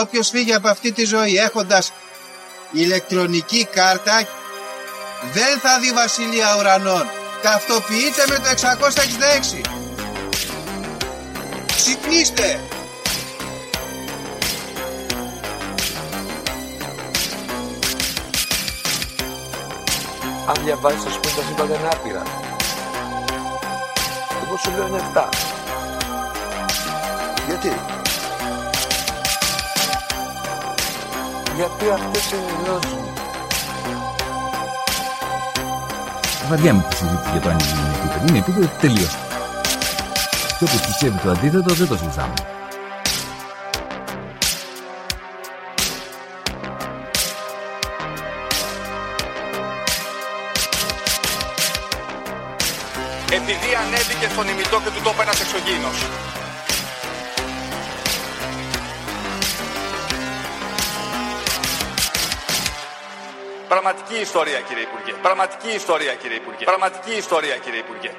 Όποιος φύγει από αυτή τη ζωή έχοντας ηλεκτρονική κάρτα δεν θα δει βασιλεία ουρανών. Ταυτοποιείτε με το 666. Ξυπνήστε! Αν διαβάζεις το πούμε τα σύμπαντα είναι άπειρα. Εγώ σου λέω είναι 7. Γιατί; Γιατί αυτές είναι οι γνώσεις μου. Βαριά με τη συζήτηση για το αν είναι επίπεδο. Είναι επίπεδο τελείως. Και όποιο πιστεύει το αντίθετο δεν το συζητάμε. επειδή ανέβηκε στον ημιτό και του τόπου ένας εξωγήινος. Πραγματική ιστορία κύριε Υπουργέ. Πραγματική ιστορία κύριε Υπουργέ. Πραγματική ιστορία κύριε Υπουργέ.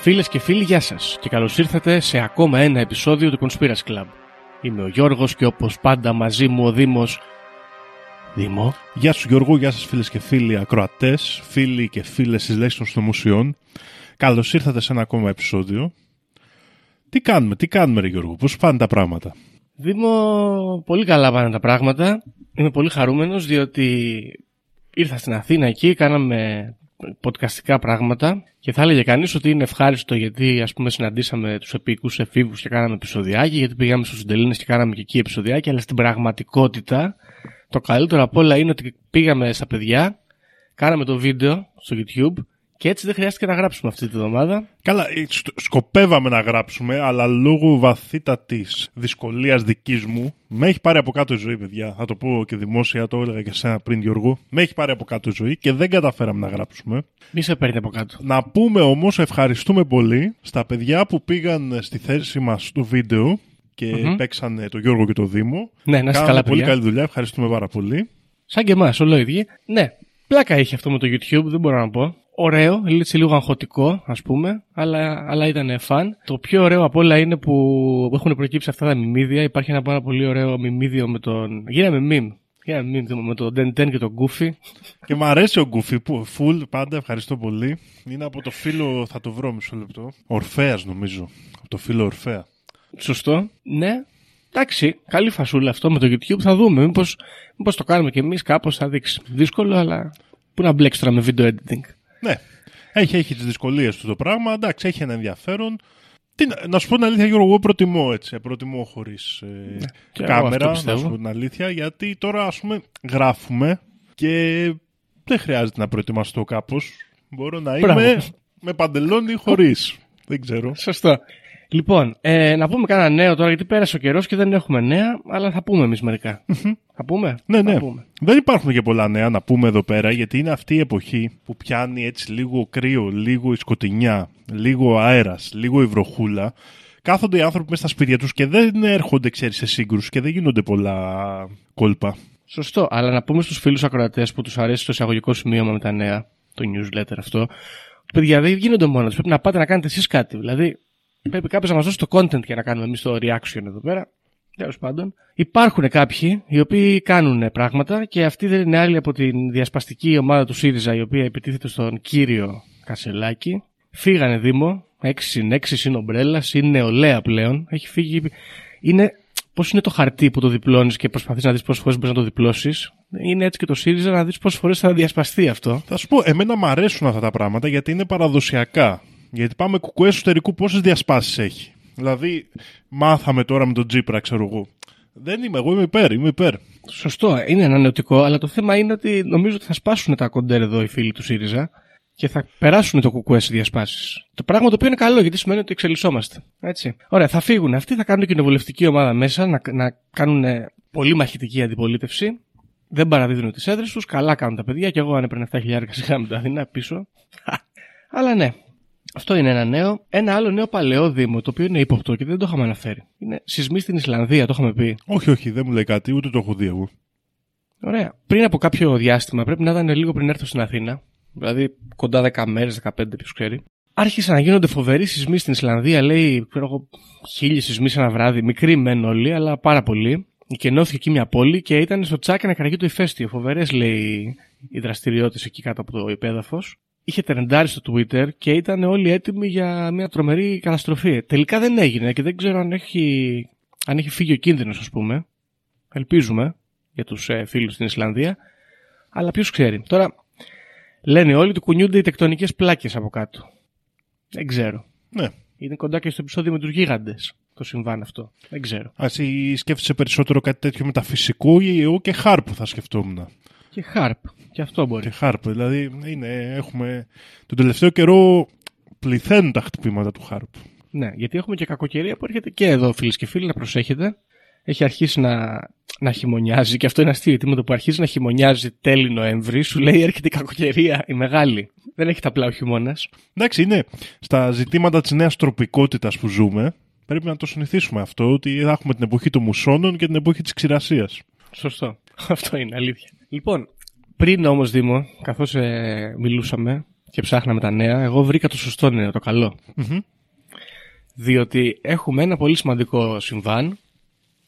Φίλες και φίλοι, γεια σας και καλώς ήρθατε σε ακόμα ένα επεισόδιο του Conspiracy Club. Είμαι ο Γιώργος και όπως πάντα μαζί μου ο Δήμος... Δήμο. Γεια σου Γιώργο, γεια σας φίλες και φίλοι ακροατές, φίλοι και φίλες της Λέξης των Στομουσιών. Καλώς ήρθατε σε ένα ακόμα επεισόδιο. Τι κάνουμε, τι κάνουμε ρε Γιώργο, πώς πάνε τα πράγματα; Δήμο, πολύ καλά πάνε τα πράγματα. Είμαι πολύ χαρούμενος διότι ήρθα στην Αθήνα εκεί, κάναμε podcastικά πράγματα και θα έλεγε κανείς ότι είναι ευχάριστο γιατί ας πούμε συναντήσαμε τους επίκους εφήβους και κάναμε επεισοδιάκι γιατί πήγαμε στους Συντελίνες και κάναμε και εκεί επεισοδιάκι αλλά στην πραγματικότητα το καλύτερο απ' όλα είναι ότι πήγαμε στα παιδιά, κάναμε το βίντεο στο YouTube και έτσι δεν χρειάστηκε να γράψουμε αυτή τη βδομάδα. Καλά, ε, σκ- σκοπεύαμε να γράψουμε, αλλά λόγω βαθύτατης δυσκολίας δικής μου, με έχει πάρει από κάτω η ζωή, παιδιά. Θα το πω και δημόσια, το έλεγα και σένα πριν, Γιώργο. Με έχει πάρει από κάτω η ζωή και δεν καταφέραμε να γράψουμε. Μη σε παίρνει από κάτω. Να πούμε όμως, ευχαριστούμε πολύ στα παιδιά που πήγαν στη θέση μας στο βίντεο και Μμμ. παίξανε το Γιώργο και το Δήμο. Ναι, να είστε Κάνανε καλά, πολύ παιδιά. καλή δουλειά, ευχαριστούμε πάρα πολύ. Σαν και εμάς, ολόιδιοι. Ναι, πλάκα είχε αυτό με το YouTube, δεν μπορώ να πω. Ωραίο, έτσι λίγο αγχωτικό, ας πούμε, αλλά, αλλά ήταν φαν. Το πιο ωραίο απ' όλα είναι που έχουν προκύψει αυτά τα μιμίδια. Υπάρχει ένα πάρα πολύ ωραίο μιμίδιο με τον. Γίναμε μιμ. Γίναμε meme με τον Den Ten και τον Goofy. Και μου αρέσει ο Γκουφί που full πάντα, ευχαριστώ πολύ. Είναι από το φίλο, θα το βρω μισό λεπτό. Ορφέας νομίζω. Από το φίλο Ορφέα. Σωστό. Ναι. Εντάξει, καλή φασούλα αυτό με το YouTube. Θα δούμε. Μήπως μήπως το κάνουμε κι εμείς κάπως θα δείξει. Δύσκολο, αλλά πού να μπλέξει τώρα με video editing. Ναι. Έχει, έχει τις δυσκολίες του το πράγμα. Εντάξει, έχει ένα ενδιαφέρον. Τι, να- να σου πω την αλήθεια, Γιώργο, εγώ προτιμώ έτσι. Προτιμώ χωρίς ε, Ναι, και εγώ αυτό κάμερα, να πιστεύω. σου πω την αλήθεια. Γιατί τώρα, ας πούμε, γράφουμε και δεν χρειάζεται να προετοιμαστώ κάπως. Μπορώ να Μπράβο. είμαι με παντελόνι ή χωρίς. δεν ξέρω. Σωστό. Λοιπόν, ε, να πούμε κανένα νέο τώρα, γιατί πέρασε ο καιρός και δεν έχουμε νέα, αλλά θα πούμε εμείς μερικά. θα πούμε; Ναι, θα ναι. πούμε. Δεν υπάρχουν και πολλά νέα να πούμε εδώ πέρα, γιατί είναι αυτή η εποχή που πιάνει έτσι λίγο κρύο, λίγο η σκοτεινιά, λίγο αέρας, λίγο η βροχούλα. Κάθονται οι άνθρωποι μέσα στα σπίτια τους και δεν έρχονται, ξέρεις, σε σύγκρουση και δεν γίνονται πολλά κόλπα. Σωστό. Αλλά να πούμε στους φίλους ακροατές που τους αρέσει το εισαγωγικό σημείωμα με τα νέα, το newsletter αυτό. Παιδιά, δεν γίνονται μόνο τους. Πρέπει να πάτε να κάνετε εσείς κάτι. Δηλαδή, πρέπει κάποιος να μας δώσει το content για να κάνουμε εμείς το reaction εδώ πέρα. Τέλος πάντων. Υπάρχουν κάποιοι οι οποίοι κάνουν πράγματα και αυτή δεν είναι άλλη από την διασπαστική ομάδα του ΣΥΡΙΖΑ η οποία επιτίθεται στον κύριο Κασελάκη. Φύγανε Δήμο, 6 συν 6 συν ομπρέλα, είναι νεολαία πλέον. Έχει φύγει. Είναι. Πώς είναι το χαρτί που το διπλώνεις και προσπαθείς να δεις πόσες φορές μπορείς να το διπλώσεις; Είναι έτσι και το ΣΥΡΙΖΑ να δεις πόσες φορές θα διασπαστεί αυτό. Θα σου πω, εμένα μου αρέσουν αυτά τα πράγματα γιατί είναι παραδοσιακά. Γιατί πάμε κουκουέ εσωτερικού πόσες διασπάσεις έχει. Δηλαδή, μάθαμε τώρα με τον Τζίπρα, ξέρω εγώ. Δεν είμαι, εγώ είμαι υπέρ, είμαι υπέρ. Σωστό, είναι ανανεωτικό, αλλά το θέμα είναι ότι νομίζω ότι θα σπάσουν τα κοντέρ εδώ οι φίλοι του ΣΥΡΙΖΑ και θα περάσουν το κουκουέ σε διασπάσεις. Το πράγμα το οποίο είναι καλό γιατί σημαίνει ότι εξελισσόμαστε. Έτσι. Ωραία, θα φύγουν αυτοί, θα κάνουν κοινοβουλευτική ομάδα μέσα να, να κάνουν πολύ μαχητική αντιπολίτευση. Δεν παραδίδουν τις έδρες τους, καλά κάνουν τα παιδιά και εγώ αν έπαιρνε 7.000 σιγά με τα Αθηνά πίσω. αλλά ναι, αυτό είναι ένα νέο. Ένα άλλο νέο παλαιό Δήμο, το οποίο είναι ύποπτο και δεν το είχαμε αναφέρει. Είναι σεισμοί στην Ισλανδία, το είχαμε πει. Όχι, όχι, δεν μου λέει κάτι, ούτε το έχω δει εγώ. Ωραία. Πριν από κάποιο διάστημα, πρέπει να ήταν λίγο πριν έρθω στην Αθήνα, δηλαδή κοντά 10 μέρες, 15, ποιος ξέρει. άρχισαν να γίνονται φοβεροί σεισμοί στην Ισλανδία. Λέει, ξέρω εγώ, χίλιοι σεισμοί σε ένα βράδυ. Μικροί μεν όλοι, αλλά πάρα πολλοί. Και ενώθηκε εκεί μια πόλη και ήταν στο τσάκι να κραγεί το ηφαίστειο. Φοβερές, λέει, οι δραστηριότητες εκεί κάτω από το υπέδαφος. Είχε τερεντάρει στο Twitter και ήταν όλοι έτοιμοι για μια τρομερή καταστροφή. Τελικά δεν έγινε και δεν ξέρω αν έχει, αν έχει φύγει ο κίνδυνος, ας πούμε. Ελπίζουμε για τους ε, φίλους στην Ισλανδία. Αλλά ποιος ξέρει. Τώρα λένε όλοι ότι κουνιούνται οι τεκτονικές πλάκες από κάτω. Δεν ξέρω. Ναι. Είναι κοντά και στο επεισόδιο με τους γίγαντες το συμβάν αυτό. Δεν ξέρω. Α, εσύ σκέφτεσαι περισσότερο κάτι τέτοιο μεταφυσικό ή εγώ και χάρπ θα σκεφτόμουν. Και χάρπ. Και αυτό μπορεί. Και χάρπ. Δηλαδή, είναι, έχουμε. Τον τελευταίο καιρό πληθαίνουν τα χτυπήματα του χάρπ. Ναι, γιατί έχουμε και κακοκαιρία που έρχεται και εδώ, φίλες και φίλοι, να προσέχετε. Έχει αρχίσει να, να χειμωνιάζει και αυτό είναι αστείο. Γιατί με το που αρχίζει να χειμωνιάζει τέλη Νοέμβρη, σου λέει έρχεται η κακοκαιρία, η μεγάλη. Δεν έχει τα απλά ο χειμώνας. Εντάξει, είναι στα ζητήματα της νέας τροπικότητας που ζούμε. Πρέπει να το συνηθίσουμε αυτό, ότι θα έχουμε την εποχή των μουσώνων και την εποχή της ξηρασίας. Σωστό. Αυτό είναι αλήθεια. Λοιπόν, πριν όμως, Δήμο, καθώς ε, μιλούσαμε και ψάχναμε τα νέα, εγώ βρήκα το σωστό νέο, το καλό. Διότι έχουμε ένα πολύ σημαντικό συμβάν.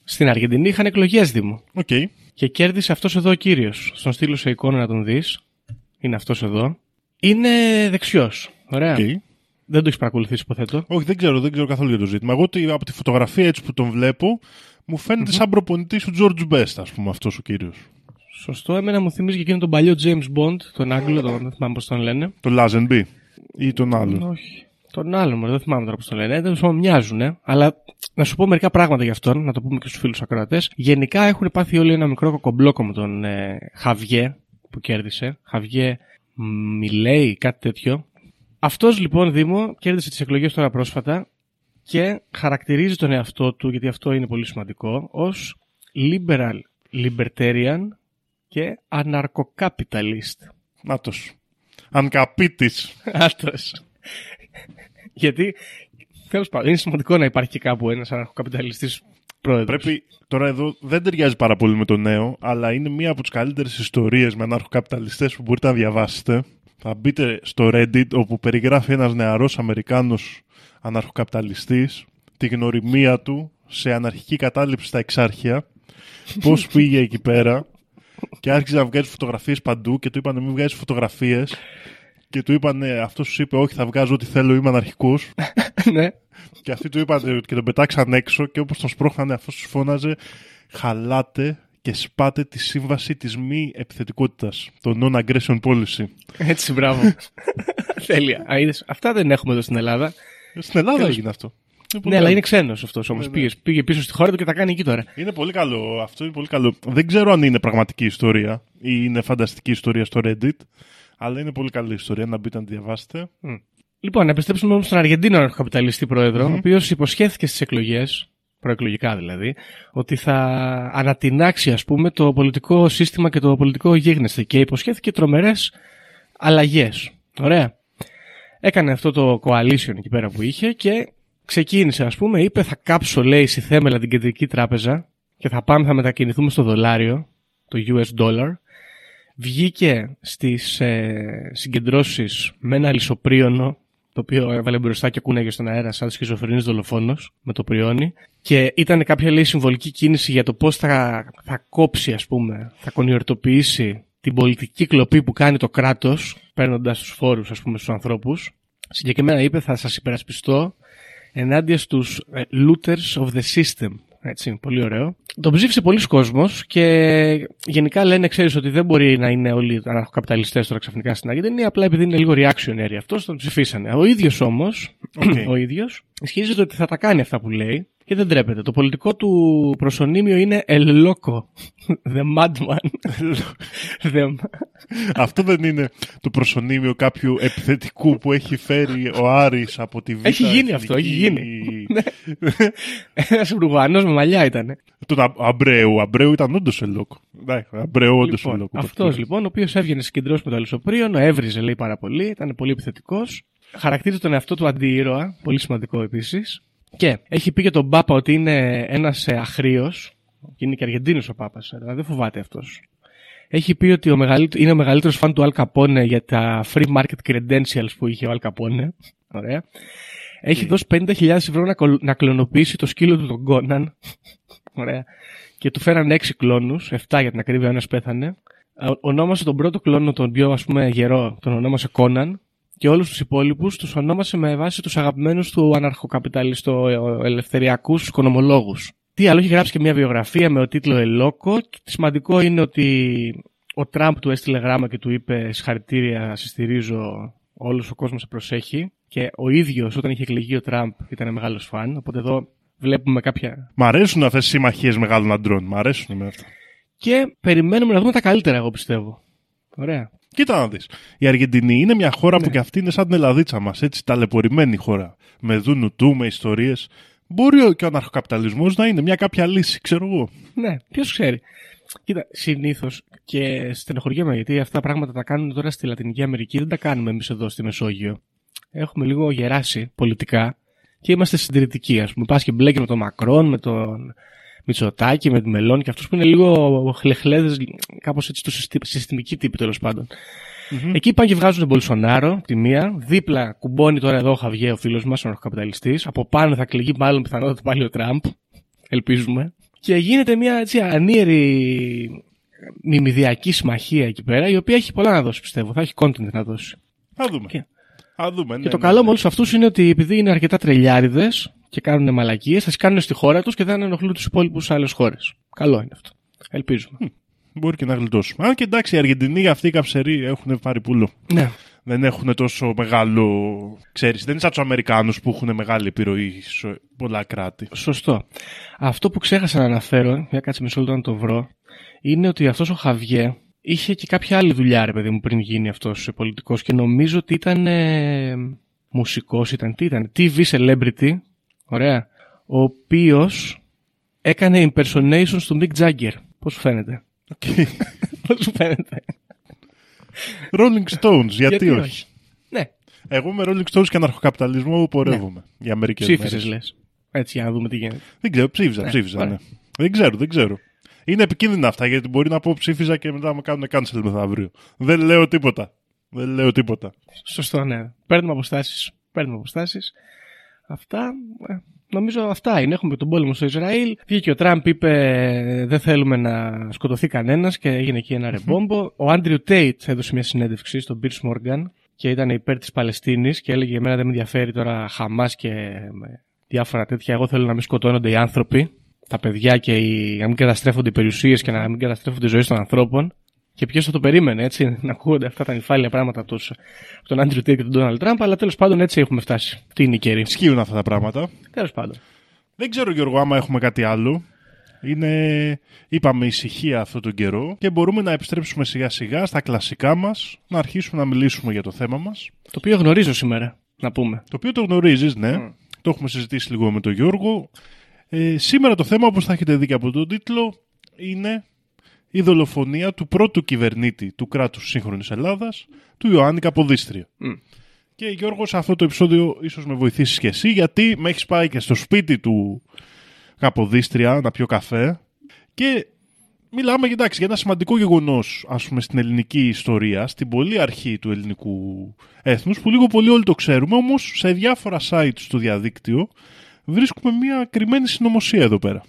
Στην Αργεντινή είχαν εκλογές, Δήμο. Οκ. Και κέρδισε αυτός εδώ ο κύριος. Σ' τον στέλνω σε εικόνα να τον δεις. Είναι αυτός εδώ. Είναι δεξιός. Ωραία. Οκ. Δεν το έχεις παρακολουθήσει, υποθέτω. Όχι, δεν ξέρω, δεν ξέρω καθόλου για το ζήτημα. Εγώ ότι από τη φωτογραφία έτσι που τον βλέπω, μου φαίνεται σαν προπονητής του George Best, ας πούμε, αυτός ο κύριος. Σωστό. Εμένα μου θυμίζει και εκείνον τον παλιό James Bond, τον Άγγλο, τον, δεν θυμάμαι πώς τον λένε. Το Lazenby ή τον άλλον; Όχι. Τον άλλον, μωρέ, δεν θυμάμαι τώρα πώς τον λένε. Δεν μου μοιάζουν, ε. αλλά να σου πω μερικά πράγματα γι' αυτόν, να το πούμε και στους φίλους ακροατές. Γενικά έχουν πάθει όλοι ένα μικρό κοκομπλόκο με τον ε, Χαβιέ που κέρδισε. Χαβιέ Μιλέη, κάτι τέτοιο. Αυτός λοιπόν, Δήμο, κέρδισε τις εκλογές τώρα πρόσφατα και χαρακτηρίζει τον εαυτό του, γιατί αυτό είναι πολύ σημαντικό, ως liberal, libertarian και anarcho-capitalist. Νάτος. Ανκαπίτης. Άτος. γιατί, τέλος πάντων, είναι σημαντικό να υπάρχει και κάπου ένας αναρχοκαπιταλιστή πρόεδρος. Πρέπει, τώρα εδώ δεν ταιριάζει πάρα πολύ με το νέο, αλλά είναι μία από τις καλύτερες ιστορίες με αναρχοκαπιταλιστέ που μπορείτε να διαβάσετε. Θα μπείτε στο Reddit όπου περιγράφει ένας νεαρός Αμερικάνος αναρχοκαπιταλιστής τη γνωριμία του σε αναρχική κατάληψη στα εξάρχεια πώς πήγε εκεί πέρα και άρχισε να βγάζει φωτογραφίες παντού και του είπαν μην βγάζεις φωτογραφίες και του είπαν αυτός σου είπε όχι θα βγάζω ό,τι θέλω είμαι αναρχικός ναι. και αυτοί του είπαν και τον πετάξαν έξω και όπως τον σπρώχνανε αυτός τους φώναζε χαλάτε και σπάτε τη σύμβαση της μη επιθετικότητας, το non-aggression policy. Έτσι, μπράβο. Τέλεια. Α, είδες, αυτά δεν έχουμε εδώ στην Ελλάδα. Στην Ελλάδα Τέλος. έγινε αυτό. Είναι πολύ Ναι, αλλά καλό. είναι ξένος αυτός όμως. Ναι, ναι. Πήγε, πήγε πίσω στη χώρα του και τα κάνει εκεί τώρα. Είναι πολύ καλό. Αυτό είναι πολύ καλό. Δεν ξέρω αν είναι πραγματική ιστορία ή είναι φανταστική ιστορία στο Reddit, αλλά είναι πολύ καλή ιστορία. Να μπείτε να τη διαβάσετε. Λοιπόν, να επιστρέψουμε όμως στον Αργεντίνο καπιταλιστή πρόεδρο, ο οποίος υποσχέθηκε στις εκλογές, προεκλογικά δηλαδή, ότι θα ανατινάξει ας πούμε το πολιτικό σύστημα και το πολιτικό γίγνεσθε και υποσχέθηκε τρομερές αλλαγές. Ωραία. Έκανε αυτό το coalition εκεί πέρα που είχε και ξεκίνησε ας πούμε, είπε θα κάψω λέει στη θέμελα την κεντρική τράπεζα και θα πάμε θα μετακινηθούμε στο δολάριο, το US dollar. Βγήκε στις ε, συγκεντρώσεις με ένα λισοπρίωνο το οποίο έβαλε μπροστά και κούναγε στον αέρα σαν σχιζοφρενής δολοφόνος με το πριόνι και ήταν κάποια λέει συμβολική κίνηση για το πώς θα, θα κόψει ας πούμε, θα κονιορτοποιήσει την πολιτική κλοπή που κάνει το κράτος παίρνοντας τους φόρους ας πούμε στους ανθρώπους συγκεκριμένα είπε θα σας υπερασπιστώ ενάντια στους ε, looters of the system έτσι, πολύ ωραίο. Τον ψήφισε πολύς κόσμος και γενικά λένε, ξέρεις ότι δεν μπορεί να είναι όλοι αναρχοκαπιταλιστές τώρα ξαφνικά στην Αργεντινή, απλά επειδή είναι λίγο reactionary αυτός, τον ψηφίσανε. Ο ίδιος όμως, Οκ. ο ίδιος, ισχυρίζεται ότι θα τα κάνει αυτά που λέει και δεν τρέπεται. Το πολιτικό του προσωνύμιο είναι El Loco, the madman. the... Αυτό δεν είναι το προσωνύμιο κάποιου επιθετικού που έχει φέρει ο Άρης από τη Β' Έχει γίνει αυτό, έχει Εθνική- Ένας Ουρουγουανός με μαλλιά ήτανε. Τον Α- Αμπρέου. Ο Αμπρέου ήταν όντως ελόκο. Ναι, Αμπρέου όντως Λοιπόν, ελόκο. Αυτός λοιπόν, ο οποίος έβγαινε συγκεντρώσει με το αλυσοπρίωνο, έβριζε λέει πάρα πολύ, ήταν πολύ επιθετικός. Χαρακτήριζε τον εαυτό του αντίήρωα, πολύ σημαντικό επίσης. Και έχει πει για τον Πάπα ότι είναι ένας αχρίος, και είναι και Αργεντίνος ο Πάπας, αλλά δεν φοβάται αυτός. Έχει πει ότι ο μεγαλύτερο, είναι ο μεγαλύτερος φαν του Αλ Καπόνε για τα free market credentials που είχε ο Αλ Καπόνε. Ωραία. Έχει δώσει 50.000 ευρώ να, κολ- να κλωνοποιήσει το σκύλο του τον Κόναν. Ωραία. Και του φέραν 6 κλόνους, 7 για την ακρίβεια, ένας πέθανε. Α, Ονόμασε τον πρώτο κλόνο, τον πιο ας πούμε γερό, τον ονόμασε Κόναν. Και όλους τους υπόλοιπους τους ονόμασε με βάση τους αγαπημένους του αναρχοκαπιταλιστο ελευθεριακούς οικονομολόγους. Τι άλλο, έχει γράψει και μια βιογραφία με ο τίτλο Ελόκο. Και το σημαντικό είναι ότι ο Τραμπ του έστειλε γράμμα και του είπε συγχαρητήρια, σε στηρίζω, όλος ο κόσμος σε προσέχει. Και ο ίδιος, όταν είχε εκλεγεί ο Τραμπ, ήταν μεγάλος φαν. Οπότε εδώ βλέπουμε κάποια. Μ' αρέσουν αυτές οι συμμαχίες μεγάλων αντρών. Μ' αρέσουν με αυτά. Και περιμένουμε να δούμε τα καλύτερα, εγώ πιστεύω. Ωραία. Κοίτα να δεις. Η Αργεντινή είναι μια χώρα Ναι. που και αυτή είναι σαν την Ελλαδίτσα μας. Έτσι, ταλαιπωρημένη χώρα. Με δούνου του, με ιστορίες. Μπορεί ο- και ο αναρχοκαπιταλισμός να είναι μια κάποια λύση, ξέρω εγώ. Ναι, ποιος ξέρει. Κοίτα, συνήθως και στενοχωριέμαι γιατί αυτά τα πράγματα τα κάνουν τώρα στη Λατινική Αμερική, δεν τα κάνουμε εμείς εδώ στη Μεσόγειο. Έχουμε λίγο γεράσει πολιτικά και είμαστε συντηρητικοί, ας πούμε. Πας και μπλέκει με τον Μακρόν, με τον Μητσοτάκη, με τη Μελών και αυτούς που είναι λίγο χλεχλέδες, κάπως έτσι του συστημικοί συστημικοί τύποι τέλος πάντων. Εκεί πάνε και βγάζουν τον Μπολσονάρο, από τη μία. Δίπλα κουμπώνει τώρα εδώ ο Χαβιέ, ο φίλος μας, ο αναρχοκαπιταλιστή. Από πάνω θα κλεγεί μάλλον πιθανότατα πάλι ο Τραμπ. Ελπίζουμε. Και γίνεται μια έτσι ανίερη μιμιδιακή συμμαχία εκεί πέρα, η οποία έχει πολλά να δώσει, πιστεύω. Θα έχει content να δώσει. Θα δούμε. Και- Θα δούμε. Ναι, και το ναι, καλό ναι. με όλους αυτούς είναι ότι επειδή είναι αρκετά τρελιάριδες και κάνουν μαλακίες, θα τι κάνουν στη χώρα τους και δεν ενοχλούν τους υπόλοιπους σε άλλες χώρες. Καλό είναι αυτό. Ελπίζουμε. Μπορεί και να γλιτώσουμε. Αν και εντάξει, οι Αργεντινοί αυτοί οι καψεροί έχουν πάρει πουλο. Ναι. Δεν έχουν τόσο μεγάλο. Ξέρεις, δεν είναι σαν τους Αμερικάνους που έχουν μεγάλη επιρροή σε πολλά κράτη. Σωστό. Αυτό που ξέχασα να αναφέρω, για κάτσε μισό λεπτό να το βρω, είναι ότι αυτός ο Χαβιέ είχε και κάποια άλλη δουλειά, ρε παιδί μου, πριν γίνει αυτός πολιτικός και νομίζω ότι ήταν ε, μουσικός, ήταν τι ήταν, TV celebrity, ωραία, ο οποίος έκανε impersonations του Mick Jagger. Πώς σου φαίνεται; Πώς σου φαίνεται; Rolling Stones, γιατί, όχι; Ναι, Εγώ με Rolling Stones και αναρχοκαπιταλισμό πορεύομαι. Για μερικές ψήφισες μέρες. λες. Έτσι, για να δούμε τι γίνεται. Δεν ξέρω, ψήφιζα, Ναι, ψήφιζα. ωραία. Ναι. Δεν ξέρω, δεν ξέρω. Είναι επικίνδυνα αυτά γιατί μπορεί να πω ψήφιζα και μετά να με κάνουν cancel μεθαύριο. Δεν λέω τίποτα. Δεν λέω τίποτα. Σωστό, ναι. Παίρνουμε αποστάσεις. Παίρνουμε αποστάσεις. Αυτά. ε, Νομίζω αυτά είναι. Έχουμε τον πόλεμο στο Ισραήλ. Βγήκε ο Τραμπ, είπε δεν θέλουμε να σκοτωθεί κανένας και έγινε εκεί ένα ρεμπόμπο. Ο Άντριου Τέιτς έδωσε μια συνέντευξη στον Πίρς Μόργαν και ήταν υπέρ της Παλαιστίνης και έλεγε: Εμένα δεν με ενδιαφέρει τώρα Χαμάς και με διάφορα τέτοια. Εγώ θέλω να μην σκοτώνονται οι άνθρωποι, τα παιδιά και οι... να μην καταστρέφονται οι περιουσίες και να μην καταστρέφονται οι ζωέ των ανθρώπων. Και ποιος θα το περίμενε, έτσι, να ακούγονται αυτά τα νυφάλια πράγματα από, τους, από τον Άντριου Τέιτ και τον Ντόναλτ Τραμπ, αλλά τέλος πάντων έτσι έχουμε φτάσει. Τι είναι η καιρή. Ισχύουν αυτά τα πράγματα. Τέλος πάντων. Δεν ξέρω, Γιώργο, άμα έχουμε κάτι άλλο. Είναι, είπαμε, ησυχία αυτόν τον καιρό και μπορούμε να επιστρέψουμε σιγά σιγά στα κλασικά μας, να αρχίσουμε να μιλήσουμε για το θέμα μας. Το οποίο γνωρίζω σήμερα, να πούμε. Το οποίο το γνωρίζεις, ναι. Το έχουμε συζητήσει λίγο με τον Γιώργο. Ε, σήμερα το θέμα, όπως θα έχετε δει και από τον τίτλο, είναι η δολοφονία του πρώτου κυβερνήτη του κράτους σύγχρονης Ελλάδας, του Ιωάννη Καποδίστρια. Μμ. Και Γιώργος, σε αυτό το επεισόδιο ίσως με βοηθήσεις και εσύ, γιατί με έχεις πάει και στο σπίτι του Καποδίστρια να πιω καφέ και μιλάμε εντάξει, για ένα σημαντικό γεγονός ας πούμε στην ελληνική ιστορία, στην πολύ αρχή του ελληνικού έθνους που λίγο πολύ όλοι το ξέρουμε, όμως σε διάφορα sites στο διαδίκτυο βρίσκουμε μια κρυμμένη συνωμοσία εδώ πέρα.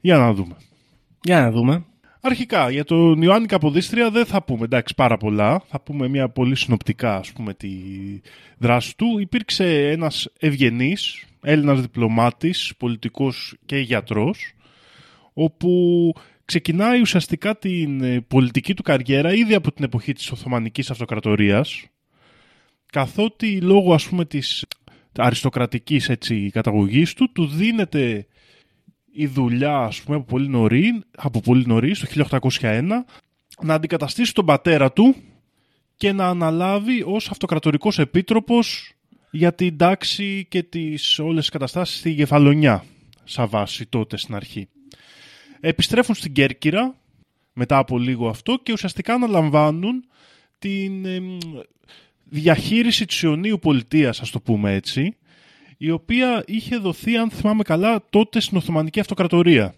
Για να δούμε. Για να δούμε. Αρχικά, για τον Ιωάννη Καποδίστρια δεν θα πούμε εντάξει πάρα πολλά. Θα πούμε μια πολύ συνοπτικά ας πούμε τη δράση του. Υπήρξε ένας ευγενής, Έλληνας διπλωμάτης, πολιτικός και γιατρός, όπου ξεκινάει ουσιαστικά την ε, πολιτική του καριέρα ήδη από την εποχή της Οθωμανικής Αυτοκρατορίας, καθότι λόγω ας πούμε της αριστοκρατικής έτσι, καταγωγής του, του δίνεται η δουλειά ας πούμε από πολύ, νωρί, από πολύ νωρίς, το 1801, να αντικαταστήσει τον πατέρα του και να αναλάβει ως αυτοκρατορικός επίτροπος για την τάξη και τις όλες τις καταστάσεις στη Γεφαλονιά, σαν βάση τότε στην αρχή. Επιστρέφουν στην Κέρκυρα μετά από λίγο αυτό και ουσιαστικά αναλαμβάνουν την εμ, διαχείριση της Ιωνίου πολιτείας, ας το πούμε έτσι, η οποία είχε δοθεί, αν θυμάμαι καλά, τότε στην Οθωμανική Αυτοκρατορία.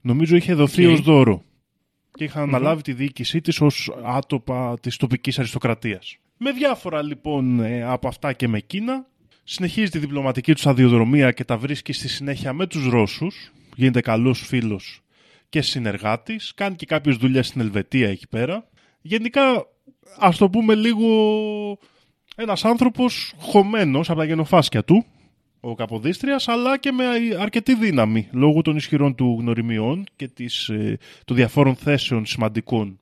Νομίζω είχε δοθεί Οκ. ως δώρο. Και είχαν αναλάβει τη διοίκησή της ως άτοπα της τοπικής αριστοκρατίας. Με διάφορα λοιπόν ε, από αυτά και με Κίνα. Συνεχίζει τη διπλωματική τους σταδιοδρομία και τα βρίσκει στη συνέχεια με τους Ρώσους. Γίνεται καλός φίλος και συνεργάτης. Κάνει και κάποιες δουλειές στην Ελβετία εκεί πέρα. Γενικά, ας το πούμε λίγο ένας άνθρωπος χωμένος από τα γενοφάσκια του, ο Καποδίστριας, αλλά και με αρκετή δύναμη, λόγω των ισχυρών του γνωριμιών και της, ε, των διαφόρων θέσεων σημαντικών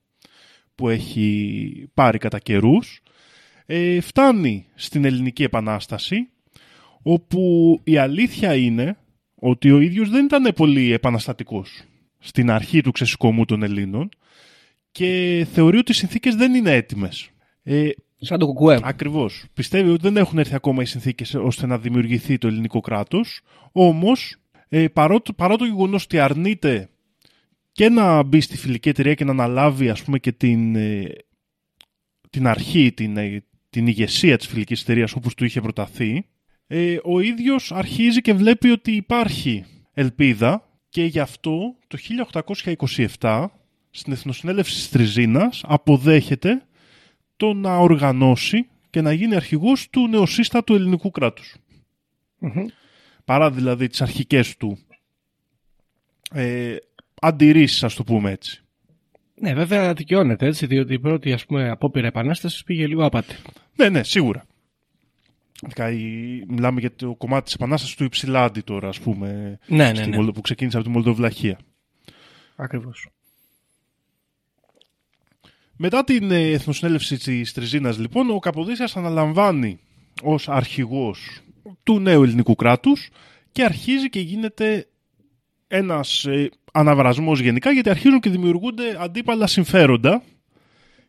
που έχει πάρει κατά καιρούς. Ε, φτάνει στην Ελληνική Επανάσταση, όπου η αλήθεια είναι ότι ο ίδιος δεν ήταν πολύ επαναστατικός στην αρχή του ξεσηκωμού των Ελλήνων και θεωρεί ότι οι συνθήκες δεν είναι έτοιμες. Ε, Σαν το κουκουέ. Ακριβώς. Πιστεύει ότι δεν έχουν έρθει ακόμα οι συνθήκες ώστε να δημιουργηθεί το ελληνικό κράτος. Όμως, ε, παρά, παρά το γεγονός ότι αρνείται και να μπει στη φιλική εταιρεία και να αναλάβει ας πούμε και την, ε, την αρχή, την, ε, την ηγεσία της φιλικής εταιρείας όπως του είχε προταθεί, ε, ο ίδιος αρχίζει και βλέπει ότι υπάρχει ελπίδα και γι' αυτό το 1827 στην Εθνοσυνέλευση της Τριζίνας αποδέχεται το να οργανώσει και να γίνει αρχηγός του νεοσύστατου ελληνικού κράτους. Παρά δηλαδή τις αρχικές του ε, αντιρρήσεις, ας το πούμε έτσι. Ναι, βέβαια δικαιώνεται έτσι, διότι η πρώτη ας πούμε, απόπειρα επανάστασης πήγε λίγο άπατη. Ναι, ναι, σίγουρα. Ειδικά, η- Μιλάμε για το κομμάτι της επανάστασης του Υψηλάντη τώρα, ας πούμε, Ναι, ναι, στη ναι. Μολδο- που ξεκίνησε από τη Μολδοβλαχία. Ακριβώς. Μετά την ε, Εθνοσυνέλευση της Τριζίνας, λοιπόν, ο Καποδίστριας αναλαμβάνει ως αρχηγός του νέου ελληνικού κράτους και αρχίζει και γίνεται ένας ε, αναβρασμός γενικά, γιατί αρχίζουν και δημιουργούνται αντίπαλα συμφέροντα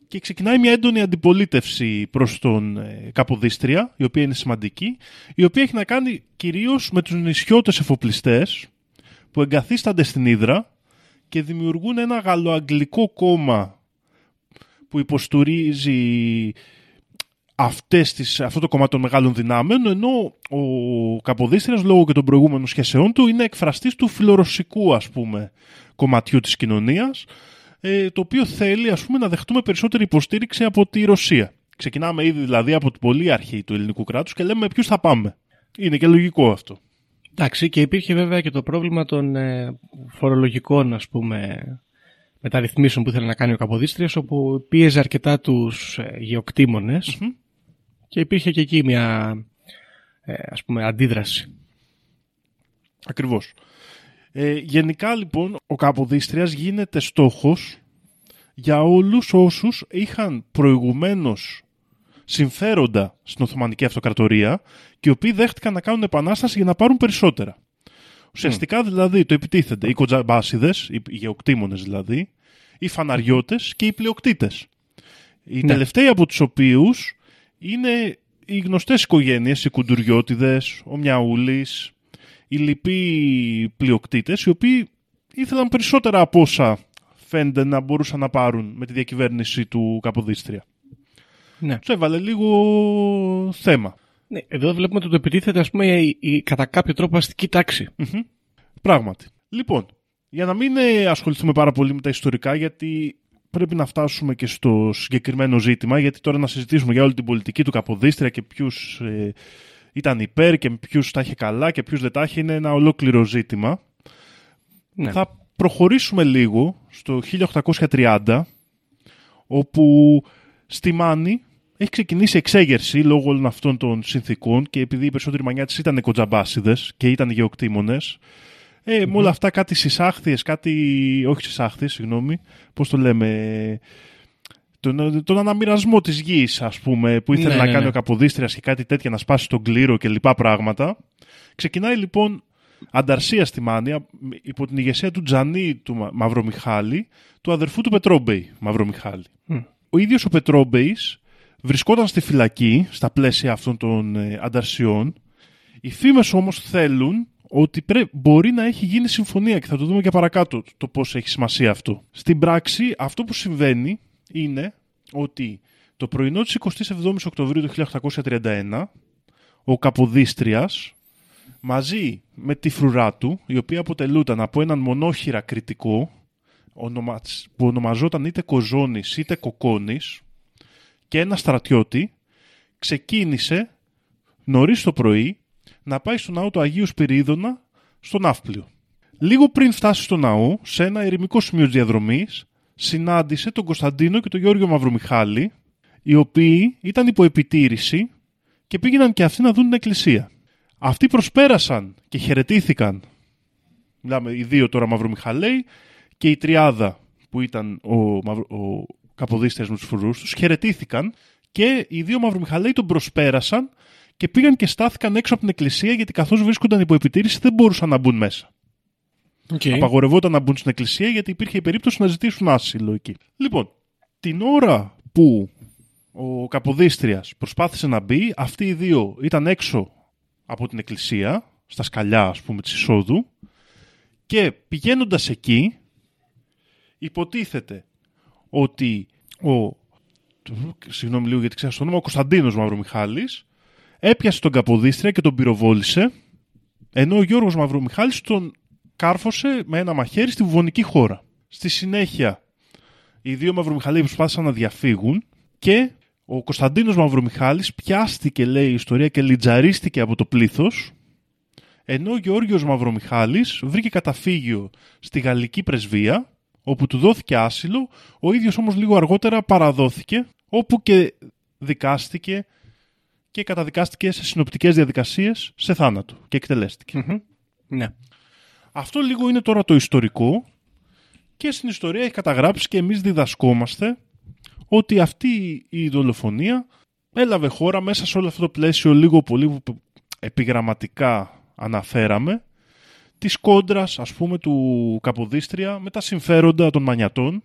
και ξεκινάει μια έντονη αντιπολίτευση προς τον ε, Καποδίστρια, η οποία είναι σημαντική, η οποία έχει να κάνει κυρίως με τους νησιώτες εφοπλιστές που εγκαθίστανται στην Ήδρα και δημιουργούν ένα γαλλοαγγλικό κόμμα που υποστηρίζει αυτές τις, αυτό το κομμάτι των μεγάλων δυνάμεων, ενώ ο Καποδίστριας λόγω και των προηγούμενων σχέσεών του είναι εκφραστής του φιλορωσικού ας πούμε κομματιού της κοινωνίας, ε, το οποίο θέλει ας πούμε να δεχτούμε περισσότερη υποστήριξη από τη Ρωσία. Ξεκινάμε ήδη δηλαδή από την πολύ αρχή του ελληνικού κράτους και λέμε με ποιους θα πάμε. Είναι και λογικό αυτό. Εντάξει, και υπήρχε βέβαια και το πρόβλημα των ε, φορολογικών, ας πούμε, μεταρρυθμίσεων που ήθελε να κάνει ο Καποδίστριας, όπου πίεζε αρκετά τους ε, γεωκτήμονες και υπήρχε και εκεί μια, ε, ας πούμε, αντίδραση. Ακριβώς. Ε, γενικά λοιπόν ο Καποδίστριας γίνεται στόχος για όλους όσους είχαν προηγουμένως συμφέροντα στην Οθωμανική Αυτοκρατορία και οι οποίοι δέχτηκαν να κάνουν επανάσταση για να πάρουν περισσότερα. Ουσιαστικά δηλαδή το επιτίθενται οι κοντζαμπάσιδες, οι γεωκτήμονες δηλαδή, οι φαναριώτες και οι πλειοκτήτες. Οι Ναι. τελευταίοι από τους οποίους είναι οι γνωστές οικογένειες, οι κουντουριώτιδες, ο Μιαούλης, οι λοιποί πλειοκτήτες, οι οποίοι ήθελαν περισσότερα από όσα φαίνεται να μπορούσαν να πάρουν με τη διακυβέρνηση του Καποδίστρια. Ναι. Τους έβαλε λίγο θέμα. Ναι. Εδώ βλέπουμε ότι το επιτίθεται, ας πούμε, η, η- κατά κάποιο τρόπο αστική τάξη. Μμμ. Πράγματι. Λοιπόν, για να μην ε, ασχοληθούμε πάρα πολύ με τα ιστορικά, γιατί πρέπει να φτάσουμε και στο συγκεκριμένο ζήτημα, γιατί τώρα να συζητήσουμε για όλη την πολιτική του Καποδίστρια και ποιους ήταν υπέρ και ποιους τα είχε καλά και ποιους δεν τα είχε, είναι ένα ολόκληρο ζήτημα. Ναι. Θα προχωρήσουμε λίγο στο 1830, όπου στη Μάνη έχει ξεκινήσει εξέγερση λόγω όλων αυτών των συνθήκων και επειδή οι περισσότεροι μανιάτες ήταν κοντζαμπάσιδες και ήταν γεωκτήμονες, ε, με όλα αυτά κάτι συσάχθειες, κάτι, όχι συσάχθειες, συγγνώμη, πώς το λέμε, τον, τον αναμοιρασμό της γης, ας πούμε, που ήθελε Ναι, να ναι, κάνει ναι. ο Καποδίστριας και κάτι τέτοια, να σπάσει τον κλήρο και λοιπά πράγματα. Ξεκινάει λοιπόν ανταρσία στη Μάνια υπό την ηγεσία του Τζανί του Μα- Μαυρομιχάλη, του αδερφού του Πετρόμπεϊ Μαυρομιχάλη. Μμ. Ο ίδιος ο Πετρόμπεϊς βρισκόταν στη φυλακή στα πλαίσια αυτών των ε, ανταρσιών. Οι φήμες όμως θέλουν ότι πρέ- μπορεί να έχει γίνει συμφωνία και θα το δούμε και παρακάτω το πώς έχει σημασία αυτό. Στην πράξη αυτό που συμβαίνει είναι ότι το πρωινό της 27ης Οκτωβρίου του 1831 ο Καποδίστριας μαζί με τη φρουρά του, η οποία αποτελούταν από έναν μονόχειρα κριτικό, ονομα- που ονομαζόταν είτε Κοζόνης είτε Κοκόνης, και ένα στρατιώτη, ξεκίνησε νωρίς το πρωί να πάει στο ναό του Αγίου Σπυρίδωνα στο Ναύπλιο. Λίγο πριν φτάσει στο ναό, σε ένα ερημικό σημείο της διαδρομής, συνάντησε τον Κωνσταντίνο και τον Γιώργο Μαυρομιχάλη, οι οποίοι ήταν υπό επιτήρηση και πήγαιναν και αυτοί να δουν την εκκλησία. Αυτοί προσπέρασαν και χαιρετήθηκαν. Μιλάμε οι δύο τώρα Μαυρομιχαλέοι και η τριάδα που ήταν ο, Μαυρο... ο Καποδίστριας με τους φρουρούς τους, χαιρετήθηκαν και οι δύο Μαυρομιχαλέοι τον προσπέρασαν και πήγαν και στάθηκαν έξω από την εκκλησία γιατί καθώς βρίσκονταν υπό επιτήρηση δεν μπορούσαν να μπουν μέσα. Okay. Απαγορευόταν να μπουν στην εκκλησία γιατί υπήρχε η περίπτωση να ζητήσουν άσυλο εκεί. Λοιπόν, την ώρα που ο Καποδίστριας προσπάθησε να μπει, αυτοί οι δύο ήταν έξω από την εκκλησία, στα σκαλιά ας πούμε της εισόδου και πηγαίνοντας εκεί υποτίθεται ότι ο συγγνώμη λίγο γιατί ξέρω το όνομα, ο Κωνσταντίνος Μαυρομιχάλης έπιασε τον Καποδίστρια και τον πυροβόλησε ενώ ο Γιώργος Μαυρομιχάλης τον κάρφωσε με ένα μαχαίρι στη βουβονική χώρα. Στη συνέχεια οι δύο Μαυρομιχαλίοι προσπάθησαν να διαφύγουν και ο Κωνσταντίνος Μαυρομιχάλης πιάστηκε λέει η ιστορία και λιτζαρίστηκε από το πλήθος ενώ ο Γεώργιος Μαυρομιχάλης βρήκε καταφύγιο στη γαλλική πρεσβεία όπου του δόθηκε άσυλο, ο ίδιος όμως λίγο αργότερα παραδόθηκε όπου και δικάστηκε και καταδικάστηκε σε συνοπτικές διαδικασίες σε θάνατο και εκτελέστηκε. Μμμ. Ναι. Αυτό λίγο είναι τώρα το ιστορικό και στην ιστορία έχει καταγράψει και εμείς διδασκόμαστε ότι αυτή η δολοφονία έλαβε χώρα μέσα σε όλο αυτό το πλαίσιο λίγο πολύ που επιγραμματικά αναφέραμε της κόντρας ας πούμε του Καποδίστρια με τα συμφέροντα των μανιατών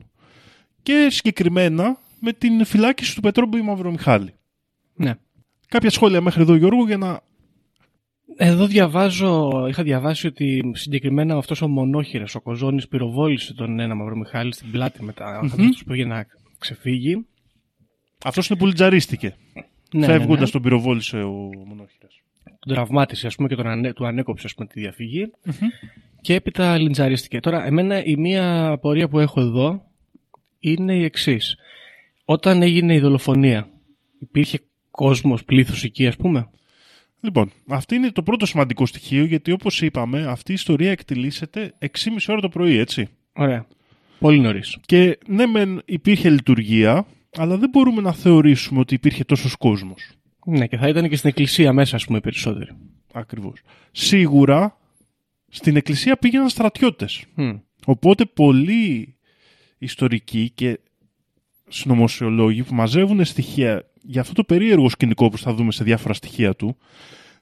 και συγκεκριμένα με την φυλάκιση του Πετρόμπου Μαυρομιχάλη. ναι. Κάποια σχόλια μέχρι εδώ Γιώργο για να... Εδώ διαβάζω, είχα διαβάσει ότι συγκεκριμένα αυτός ο μονόχειρας, ο Κοζόνης, πυροβόλησε τον ένα Μαυρομιχάλη στην πλάτη μετά, mm-hmm. που πήγε να ξεφύγει. Αυτός είναι που λιτζαρίστηκε. Ναι, Φεύγοντας ναι, ναι. τον πυροβόλησε ο μονόχειρας. Τον τραυμάτισε, ας πούμε, και τον ανε... του ανέκοψε, ας πούμε, τη διαφυγή. Και έπειτα λιντζαρίστηκε. Τώρα, εμένα η μία απορία που έχω εδώ είναι η εξής. Όταν έγινε η δολοφονία, υπήρχε κόσμος, πλήθος εκεί, ας πούμε; Λοιπόν, αυτό είναι το πρώτο σημαντικό στοιχείο γιατί όπως είπαμε αυτή η ιστορία εκτελήσεται 6,5 ώρα το πρωί, έτσι. Ωραία. Πολύ νωρίς. Και ναι, μεν υπήρχε λειτουργία, αλλά δεν μπορούμε να θεωρήσουμε ότι υπήρχε τόσος κόσμος. Ναι, και θα ήταν και στην εκκλησία μέσα, ας πούμε, οι περισσότεροι. Ακριβώς. Σίγουρα στην εκκλησία πήγαιναν στρατιώτες. Μμ. Οπότε πολλοί ιστορικοί και συνωμοσιολόγοι που μαζεύουν στοιχεία για αυτό το περίεργο σκηνικό που θα δούμε σε διάφορα στοιχεία του,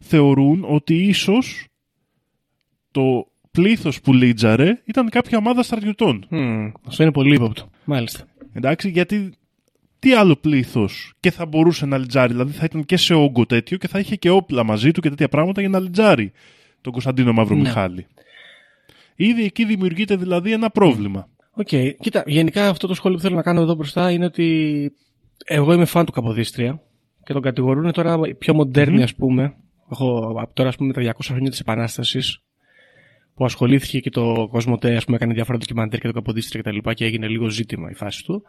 θεωρούν ότι ίσως το πλήθος που λίντσαρε ήταν κάποια ομάδα στρατιωτών. Μμ. Αυτό είναι πολύ ύποπτο. Μάλιστα. Εντάξει, γιατί τι άλλο πλήθος και θα μπορούσε να λιντσάρει, δηλαδή θα ήταν και σε όγκο τέτοιο και θα είχε και όπλα μαζί του και τέτοια πράγματα για να λιντσάρει τον Κωνσταντίνο Μαυρομιχάλη. Ήδη εκεί δημιουργείται δηλαδή ένα πρόβλημα. Οκ. Κοίτα, γενικά αυτό το σχόλιο που θέλω να κάνω εδώ μπροστά είναι ότι εγώ είμαι φαν του Καποδίστρια και τον κατηγορούν τώρα οι πιο μοντέρνοι, ας πούμε. Έχω από τώρα, ας πούμε, τα 200 χρόνια της Επανάστασης που ασχολήθηκε και το Κοσμοτέ, ας πούμε, έκανε διάφορα ντοκιμαντέρ και το Καποδίστρια κτλ. Και, και έγινε λίγο ζήτημα η φάση του.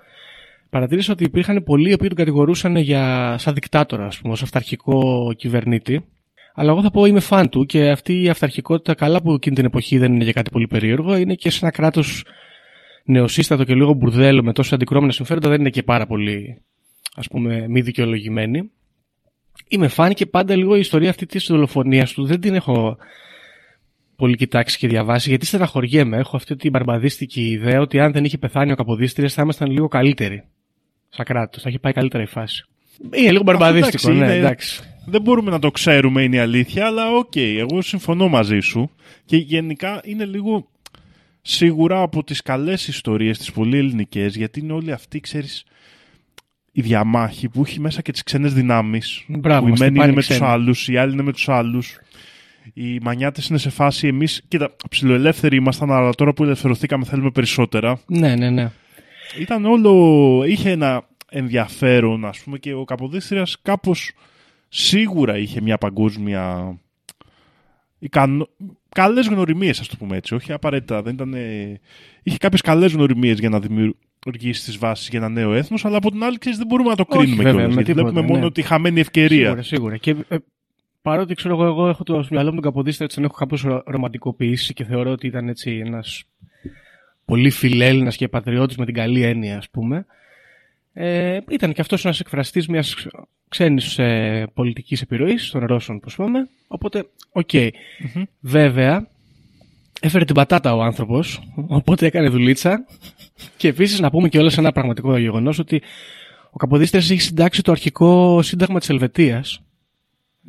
Παρατήρησα ότι υπήρχαν πολλοί οι οποίοι τον κατηγορούσαν για σαν δικτάτορα, ας πούμε, ως αυταρχικό κυβερνήτη. Αλλά εγώ θα πω είμαι φαν του και αυτή η αυταρχικότητα, καλά που εκείνη την εποχή δεν είναι για κάτι πολύ περίεργο, είναι και σε ένα κράτος νεοσύστατο και λίγο μπουρδέλο με τόσο αντικρουόμενα συμφέροντα, δεν είναι και πάρα πολύ, ας πούμε, μη δικαιολογημένη. Είμαι φαν και πάντα λίγο η ιστορία αυτή της δολοφονίας του δεν την έχω πολύ κοιτάξει και διαβάσει, γιατί στεναχωριέμαι. Έχω αυτή την μπαρμπαδίστικη ιδέα ότι αν δεν είχε πεθάνει ο Καποδίστριας θα ήμασταν λίγο καλύτεροι. Σαν κράτος. Θα είχε πάει καλύτερα η φάση. Είναι λίγο μπαρμπαδίστικο, εντάξει, ναι, είναι- εντάξει. Δεν μπορούμε να το ξέρουμε είναι η αλήθεια, αλλά οκ, εγώ συμφωνώ μαζί σου. Και γενικά είναι λίγο σίγουρα από τις καλές ιστορίες, τις πολύ ελληνικές, γιατί είναι όλοι αυτοί, ξέρεις, η διαμάχη που έχει μέσα και τις ξένες δυνάμεις. Μπράβο, που οι μας μένοι χτυπάνε είναι με ξένοι. τους άλλους, οι άλλοι είναι με τους άλλους. Οι μανιάτες είναι σε φάση εμείς, κοίτα, ψιλοελεύθεροι ήμασταν, αλλά τώρα που ελευθερωθήκαμε θέλουμε περισσότερα. Ναι, ναι, ναι. Ήταν όλο, είχε ένα ενδιαφέρον ας πούμε και ο Καποδίστριας κάπως σίγουρα είχε μια παγκόσμια ικανο... καλές γνωριμίες ας το πούμε έτσι, όχι απαραίτητα, δεν ήταν... είχε κάποιες καλές γνωριμίες για να δημιου... οργήσει τη βάση για ένα νέο έθνος, αλλά από την άλλη ξέρεις, δεν μπορούμε να το Όχι, κρίνουμε βέβαια, κιόλας, με γιατί τίποτα, βλέπουμε μόνο ναι. τη χαμένη ευκαιρία. Σίγουρα, σίγουρα. Και ε, παρότι ξέρω εγώ, εγώ έχω το στο μυαλό μου τον Καποδίστρα, έτσι τον έχω κάπως ρο- ρομαντικοποιήσει και θεωρώ ότι ήταν έτσι ένας πολύ φιλέλληνας και πατριώτης με την καλή έννοια, ας πούμε. Ε, ήταν και αυτός ένας εκφραστής μιας ξένης ε, πολιτικής επιρροής των Ρώσων, πώς πούμε. Οπότε, οκ. Βέβαια, έφερε την πατάτα ο άνθρωπος, οπότε έκανε δουλίτσα. Και επίσης να πούμε και όλα ένα πραγματικό γεγονός ότι ο Καποδίστριας έχει συντάξει το αρχικό σύνταγμα της Ελβετίας.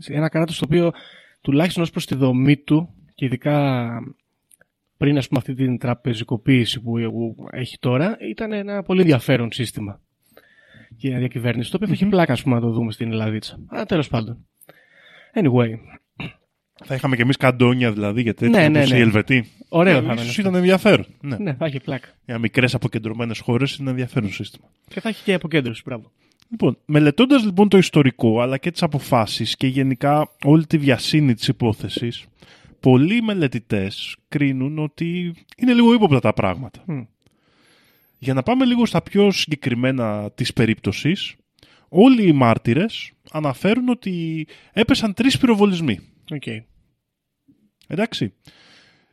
Ένα κράτος το οποίο τουλάχιστον ως προς τη δομή του και ειδικά πριν ας πούμε αυτή την τραπεζικοποίηση που που έχει τώρα ήταν ένα πολύ ενδιαφέρον σύστημα για διακυβέρνηση το οποίο θα έχει πλάκα ας πούμε να το δούμε στην Ελλαδίτσα. Αλλά τέλος πάντων. Anyway, Θα είχαμε κι εμείς καντόνια δηλαδή για τέτοια Ναι, όπως ναι, ναι. οι Ελβετοί. Ωραίο Ναι, θα ίσως είναι αυτό. ήταν ενδιαφέρον. Ναι. ναι, θα έχει πλάκα. Για μικρές αποκεντρωμένες χώρες είναι ενδιαφέρον σύστημα. Και θα έχει και αποκέντρωση, μπράβο. Λοιπόν, μελετώντας λοιπόν το ιστορικό αλλά και τις αποφάσεις και γενικά όλη τη βιασύνη της υπόθεσης, πολλοί μελετητές κρίνουν ότι είναι λίγο ύποπτα τα πράγματα. Μμ. Για να πάμε λίγο στα πιο συγκεκριμένα της περίπτωσης, όλοι οι μάρτυρες αναφέρουν ότι έπεσαν τρεις πυροβολισμοί. Οκ. Εντάξει.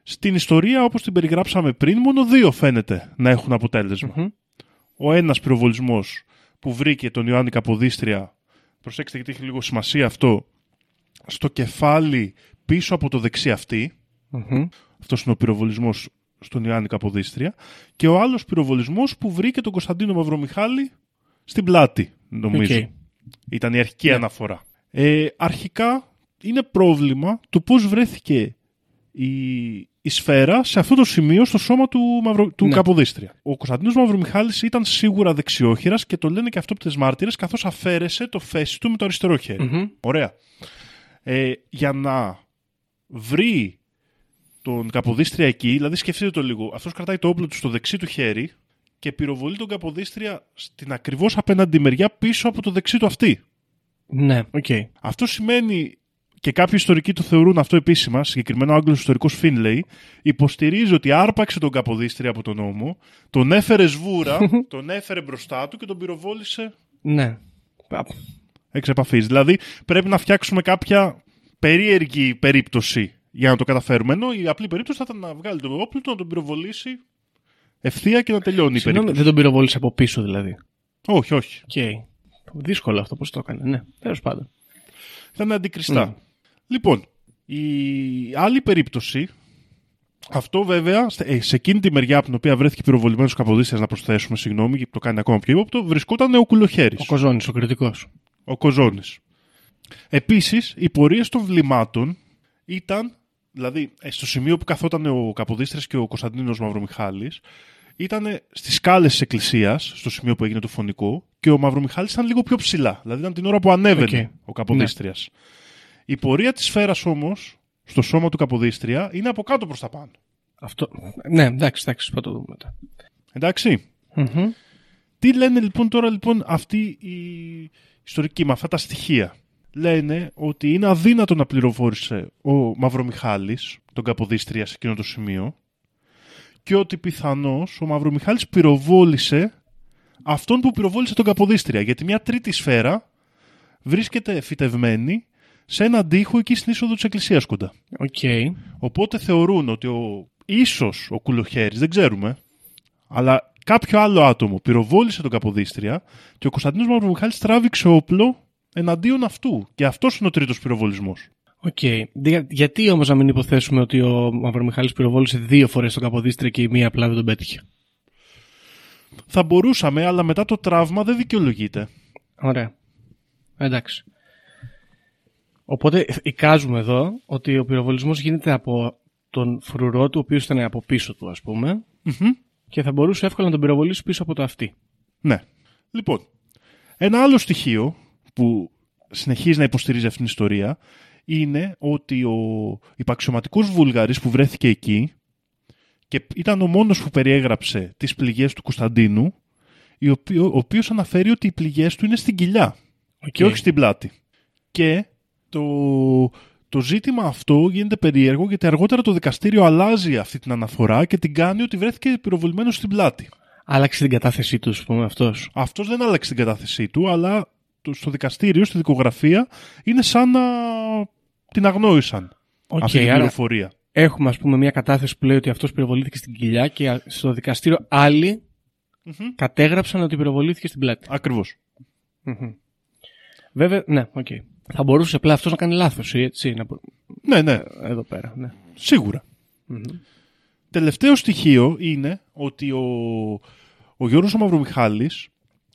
Στην ιστορία, όπως την περιγράψαμε πριν, μόνο δύο φαίνεται να έχουν αποτέλεσμα. Μμμ. Ο ένας πυροβολισμός που βρήκε τον Ιωάννη Καποδίστρια, προσέξτε γιατί έχει λίγο σημασία αυτό, στο κεφάλι πίσω από το δεξί αυτί, Μμμ. αυτός είναι ο πυροβολισμός στον Ιωάννη Καποδίστρια. Και ο άλλος πυροβολισμός που βρήκε τον Κωνσταντίνο Μαυρομιχάλη στην πλάτη, νομίζω. Οκ. Ήταν η αρχική αναφορά. Ε, αρχικά είναι πρόβλημα του πώς βρέθηκε η, η σφαίρα σε αυτό το σημείο στο σώμα του, Μαυρο, του Ναι. Καποδίστρια. Ο Κωνσταντίνος Μαυρομιχάλης ήταν σίγουρα δεξιόχειρας και το λένε και αυτόπτες μάρτυρες καθώς αφαίρεσε το φέση του με το αριστερό χέρι. Μμμ. Ωραία. Ε, για να βρει τον Καποδίστρια εκεί, δηλαδή σκεφτείτε το λίγο, αυτός κρατάει το όπλο του στο δεξί του χέρι και πυροβολεί τον Καποδίστρια στην ακριβώς απέναντι μεριά πίσω από το δεξί του αυτί. Ναι, οκ. Αυτό σημαίνει και κάποιοι ιστορικοί το θεωρούν αυτό επίσημα, συγκεκριμένα ο Άγγλος ιστορικός Φίνλεϊ, υποστηρίζει ότι άρπαξε τον Καποδίστρια από τον ώμο, τον έφερε σβούρα, τον έφερε μπροστά του και τον πυροβόλησε Ναι. Α, εξ επαφής. Δηλαδή πρέπει να φτιάξουμε κάποια περίεργη περίπτωση για να το καταφέρουμε. Ενώ η απλή περίπτωση θα ήταν να βγάλει το όπλο του, να τον πυροβολήσει ευθεία και να τελειώνει η Συγγνώμη, περίπτωση. δεν τον πυροβόλησε από πίσω δηλαδή. Όχι, όχι. Οκ. Δύσκολο αυτό πώς το έκανε. Ναι, τέλος πάντων. Ήταν αντικριστά. Ναι. Λοιπόν, η άλλη περίπτωση, αυτό βέβαια, στε- ε, σε εκείνη τη μεριά από την οποία βρέθηκε πυροβολημένος Καποδίστριας, να προσθέσουμε, συγγνώμη, και το κάνει ακόμα πιο ύποπτο, βρισκόταν ο Κουλοχέρης, ο Κοζόνης, ο Κρητικός. ο Κοζόνης. Επίσης, οι πορείες των βλημάτων ήταν, δηλαδή ε, στο σημείο που καθόταν ο Καποδίστρια και ο Κωνσταντίνος Μαυρομιχάλης, ήταν στις σκάλες της εκκλησίας, στο σημείο που έγινε το φονικό, και ο Μαυρομιχάλης ήταν λίγο πιο ψηλά. Δηλαδή ήταν την ώρα που ανέβαινε Οκ. ο Καποδίστριας. Η πορεία της σφαίρας όμως, στο σώμα του Καποδίστρια, είναι από κάτω προς τα πάνω. Αυτό. Ναι, εντάξει, εντάξει, θα το δούμε μετά. Εντάξει. Μμμ. Τι λένε λοιπόν τώρα λοιπόν αυτοί οι ιστορικοί με αυτά τα στοιχεία; Λένε ότι είναι αδύνατο να πυροβόλησε ο Μαυρομιχάλης τον Καποδίστρια σε εκείνο το σημείο και ότι πιθανώς ο Μαυρομιχάλης πυροβόλησε αυτόν που πυροβόλησε τον Καποδίστρια γιατί μια τρίτη σφαίρα βρίσκεται φυτευμένη σε έναν τοίχο εκεί στην είσοδο της εκκλησίας κοντά. Οκ. Οπότε θεωρούν ότι ο, ίσως ο Κουλοχέρης, δεν ξέρουμε, αλλά κάποιο άλλο άτομο πυροβόλησε τον Καποδίστρια και ο Κωνσταντίνος Μαυρομιχάλης τράβηξε όπλο εναντίον αυτού. Και αυτός είναι ο τρίτος πυροβολισμός. Οκ. Δια- Γιατί όμως να μην υποθέσουμε ότι ο Μαυρομιχάλης πυροβόλησε δύο φορές τον Καποδίστρια και η μία απλά δεν τον πέτυχε; Θα μπορούσαμε, αλλά μετά το τραύμα δεν δικαιολογείται. Ωραία. Εντάξει. Οπότε εικάζουμε εδώ ότι ο πυροβολισμός γίνεται από τον φρουρό του, ο οποίος ήταν από πίσω του, ας πούμε, Μμμ. και θα μπορούσε εύκολα να τον πυροβολήσει πίσω από το αυτί. Ναι. Λοιπόν, ένα άλλο στοιχείο που συνεχίζει να υποστηρίζει αυτήν την ιστορία είναι ότι ο υπαξιωματικός Βούλγαρης που βρέθηκε εκεί και ήταν ο μόνος που περιέγραψε τις πληγές του Κωνσταντίνου η οποίο, ο οποίος αναφέρει ότι οι πληγές του είναι στην κοιλιά Οκ. και όχι στην πλάτη. Και το, το ζήτημα αυτό γίνεται περίεργο γιατί αργότερα το δικαστήριο αλλάζει αυτή την αναφορά και την κάνει ότι βρέθηκε πυροβολημένος στην πλάτη. Άλλαξε την κατάθεσή του, ας πούμε, αυτός. Αυτός δεν άλλαξε την κατάθεσή του, αλλά το- στο δικαστήριο, στη δικογραφία, είναι σαν να την αγνόησαν Οκ, αυτή την άρα πληροφορία. έχουμε, ας πούμε, μια κατάθεση που λέει ότι αυτός πυροβολήθηκε στην κοιλιά και α- στο δικαστήριο άλλοι Μμμ. κατέγραψαν ότι πυροβολήθηκε στην πλάτη. Ακριβώς. Μμμ. Βέβαια, ναι, οκ. Θα μπορούσε απλά αυτός να κάνει λάθος, έτσι. Να... μπο- Ναι, ναι, Εδώ πέρα, ναι. σίγουρα. Μμμ. Τελευταίο στοιχείο είναι ότι ο, ο Γιώργος ο Μαυρομιχάλης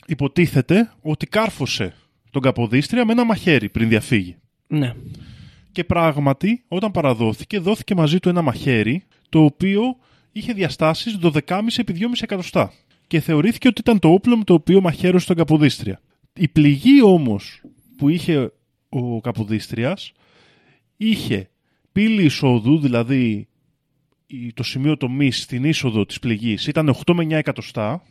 υποτίθεται ότι κάρφωσε τον Καποδίστρια με ένα μαχαίρι πριν διαφύγει. Ναι. Και πράγματι, όταν παραδόθηκε, δόθηκε μαζί του ένα μαχαίρι, το οποίο είχε διαστάσεις 12,5 επί 2,5 εκατοστά. Και θεωρήθηκε ότι ήταν το όπλο με το οποίο μαχαίρωσε τον Καποδίστρια. Η πληγή όμως που είχε ο Καποδίστριας είχε πύλη εισόδου, δηλαδή η- το σημείο τομής στην είσοδο της πληγής ήταν 8 με 9 εκατοστά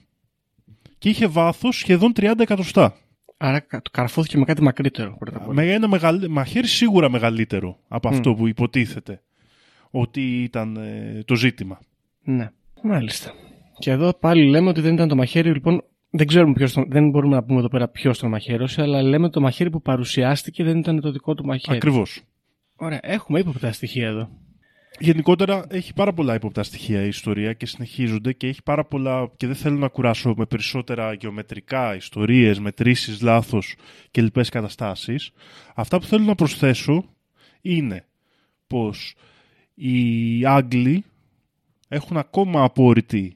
και είχε βάθος σχεδόν 30 εκατοστά. Άρα κα- το καρφώθηκε με κάτι μακρύτερο πρώτα απ' όλα. Με ένα μεγαλ... μαχαίρι σίγουρα μεγαλύτερο από Μμ. αυτό που υποτίθεται ότι ήταν ε, το ζήτημα. Ναι. Μάλιστα. Και εδώ πάλι λέμε ότι δεν ήταν το μαχαίρι, λοιπόν. Δεν ξέρουμε ποιος τον, δεν μπορούμε να πούμε εδώ πέρα ποιος τον μαχαίρωσε, αλλά λέμε το μαχαίρι που παρουσιάστηκε δεν ήταν το δικό του μαχαίρι. Ακριβώς. Ωραία, έχουμε ύποπτα στοιχεία εδώ. Γενικότερα έχει πάρα πολλά υποπτά στοιχεία η ιστορία και συνεχίζονται και έχει πάρα πολλά και δεν θέλω να κουράσω με περισσότερα γεωμετρικά, ιστορίες, μετρήσεις, λάθος και λοιπές καταστάσεις. Αυτά που θέλω να προσθέσω είναι πως οι Άγγλοι έχουν ακόμα απόρριτη,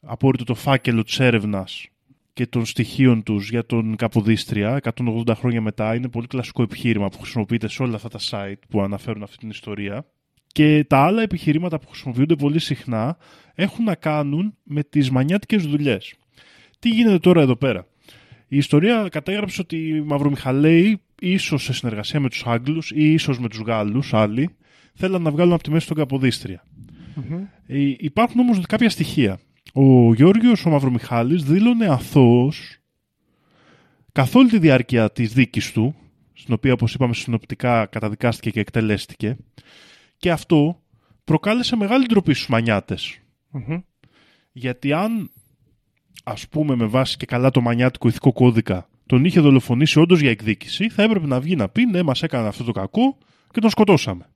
απόρριτο το φάκελο της έρευνας και των στοιχείων τους για τον Καποδίστρια 180 χρόνια μετά. Είναι πολύ κλασικό επιχείρημα που χρησιμοποιείται σε όλα αυτά τα site που αναφέρουν αυτή την ιστορία. Και τα άλλα επιχειρήματα που χρησιμοποιούνται πολύ συχνά έχουν να κάνουν με τις μανιάτικες δουλειές. Τι γίνεται τώρα εδώ πέρα; Η ιστορία κατέγραψε ότι οι Μαυρομιχαλαίοι, ίσως σε συνεργασία με τους Άγγλους ή ίσως με τους Γάλλους άλλοι, θέλαν να βγάλουν από τη μέση τον Καποδίστρια. Ε, υπάρχουν όμως κάποια στοιχεία. Ο Γιώργος ο Μαυρομιχάλης δήλωνε αθώος καθ' όλη τη διάρκεια της δίκης του, στην οποία όπως είπαμε συνοπτικά καταδικάστηκε και εκτελέστηκε, και αυτό προκάλεσε μεγάλη ντροπή στους μανιάτες. Μμμ. Γιατί αν, ας πούμε με βάση και καλά το μανιάτικο ηθικό κώδικα, τον είχε δολοφονήσει όντως για εκδίκηση, θα έπρεπε να βγει να πει ναι, μας έκανε αυτό το κακό και τον σκοτώσαμε.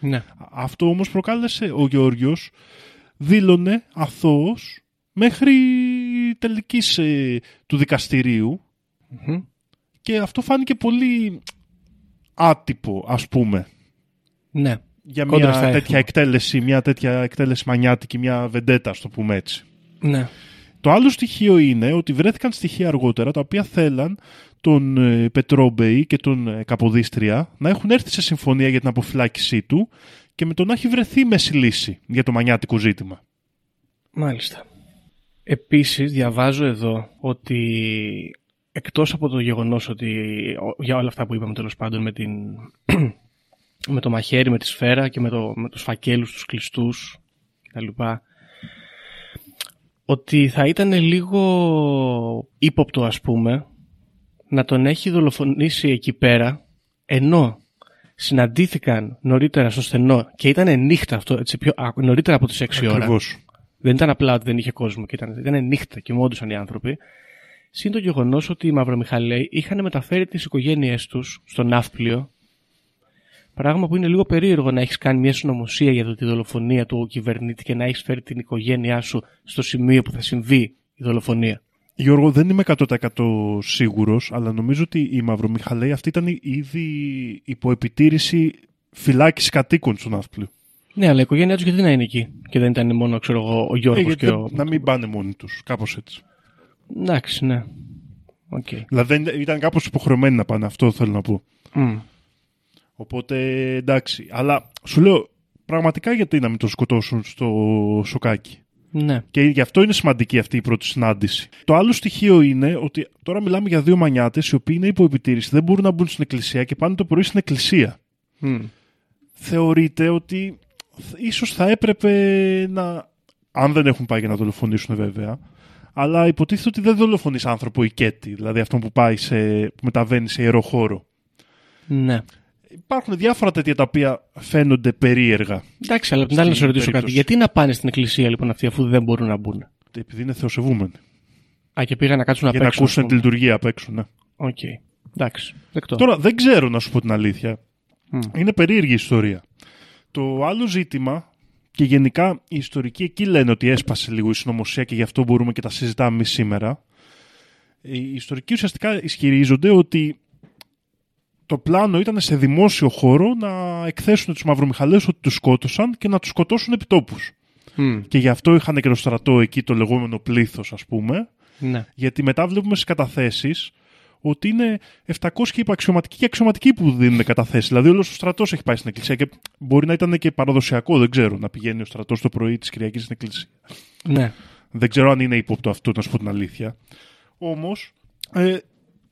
Ναι. Αυτό όμως προκάλεσε ο Γεώργιος δήλωνε αθώος μέχρι τελικής ε, του δικαστηρίου Μμμ. και αυτό φάνηκε πολύ άτυπο ας πούμε Ναι. Για Κόντρα στα μια έθιμα. τέτοια εκτέλεση, μια τέτοια εκτέλεση μανιάτικη, μια βεντέτα, ας το πούμε έτσι. Ναι. Το άλλο στοιχείο είναι ότι βρέθηκαν στοιχεία αργότερα τα οποία θέλαν τον ε, Πετρόμπεϊ και τον ε, Καποδίστρια να έχουν έρθει σε συμφωνία για την αποφυλάκησή του και με το να έχει βρεθεί μέση λύση για το μανιάτικο ζήτημα. Μάλιστα. Επίσης διαβάζω εδώ ότι εκτός από το γεγονός ότι ο- για όλα αυτά που είπαμε τέλος πάντων με, την, με το μαχαίρι, με τη σφαίρα και με, το, με τους φακέλους, τους κλειστούς κτλ. Ότι θα ήταν λίγο ύποπτο ας πούμε να τον έχει δολοφονήσει εκεί πέρα ενώ συναντήθηκαν νωρίτερα στο στενό και ήταν νύχτα αυτό, έτσι, πιο, α, νωρίτερα από τις 6 ώρα. Ακριβώς. Δεν ήταν απλά ότι δεν είχε κόσμο και ήταν, ήταν νύχτα και μόντουσαν οι άνθρωποι. Συν το γεγονός ότι οι Μαυρομιχαλαίοι είχαν μεταφέρει τις οικογένειές τους στο ναύπλιο. Πράγμα που είναι λίγο περίεργο να έχεις κάνει μια συνωμοσία για το τη δολοφονία του κυβερνήτη και να έχεις φέρει την οικογένειά σου στο σημείο που θα συμβεί η δολοφονία. Γιώργο, δεν είμαι 100% σίγουρος, αλλά νομίζω ότι οι Μαυρομιχαλαίοι αυτή ήταν ήδη υπό επιτήρηση φυλάκισης κατοίκων στον ναύπλιο. Ναι, αλλά η οικογένειά τους γιατί να είναι εκεί και δεν ήταν μόνο ξέρω εγώ, ο Ε, Γιώργο γιατί και δεν- ο. Να μην πάνε μόνοι τους, κάπως έτσι. Εντάξει, ναι. Οκ. Δηλαδή δεν- ήταν κάπως υποχρεωμένοι να πάνε, αυτό θέλω να πω. Μμ. Οπότε εντάξει. Αλλά σου λέω, πραγματικά γιατί να μην το σκοτώσουν στο σοκάκι; Ναι. Και γι' αυτό είναι σημαντική αυτή η πρώτη συνάντηση. Το άλλο στοιχείο είναι ότι τώρα μιλάμε για δύο μανιάτες οι οποίοι είναι υπό επιτήρηση, δεν μπορούν να μπουν στην εκκλησία και πάνε το πρωί στην εκκλησία. Μμ. Θεωρείται ότι ίσως θα έπρεπε να. Αν δεν έχουν πάει για να δολοφονήσουν βέβαια. Αλλά υποτίθεται ότι δεν δολοφονείς άνθρωπο οικέτη, δηλαδή αυτόν που, πάει σε, που μεταβαίνει σε ιερό χώρο. Ναι. Υπάρχουν διάφορα τέτοια τα οποία φαίνονται περίεργα. Εντάξει, αλλά απ' την άλλη να σε Στην ρωτήσω κάτι. περίπτωση. Γιατί να πάνε στην εκκλησία λοιπόν αυτοί αφού δεν μπορούν να μπουν; επειδή είναι θεοσεβούμενοι. Α, και πήγαν να κάτσουν να για να παίξουν. ακούσουν ας τη πούμε. λειτουργία απ' έξω, ναι. Οκ. Εντάξει. Δεκτό. Τώρα δεν ξέρω να σου πω την αλήθεια. Μμ. Είναι περίεργη η ιστορία. Το άλλο ζήτημα και γενικά οι ιστορικοί εκεί λένε ότι έσπασε λίγο η συνωμοσία και γι' αυτό μπορούμε και τα συζητάμε εμείς σήμερα. Οι ιστορικοί ουσιαστικά ισχυρίζονται ότι το πλάνο ήταν σε δημόσιο χώρο να εκθέσουν τους μαυρομιχαλαίους ότι τους σκότωσαν και να τους σκοτώσουν επιτόπους. Μμ. Και γι' αυτό είχαν και το στρατό εκεί το λεγόμενο πλήθος ας πούμε Ναι. γιατί μετά βλέπουμε στις καταθέσεις ότι είναι 700 και υπαξιωματικοί και αξιωματικοί που δίνουν καταθέσεις. Δηλαδή, όλος ο στρατός έχει πάει στην εκκλησία και μπορεί να ήταν και παραδοσιακό, δεν ξέρω, να πηγαίνει ο στρατός το πρωί της Κυριακής στην εκκλησία. Ναι. Δεν ξέρω αν είναι ύποπτο αυτό, να σου πω την αλήθεια. Όμως, ε,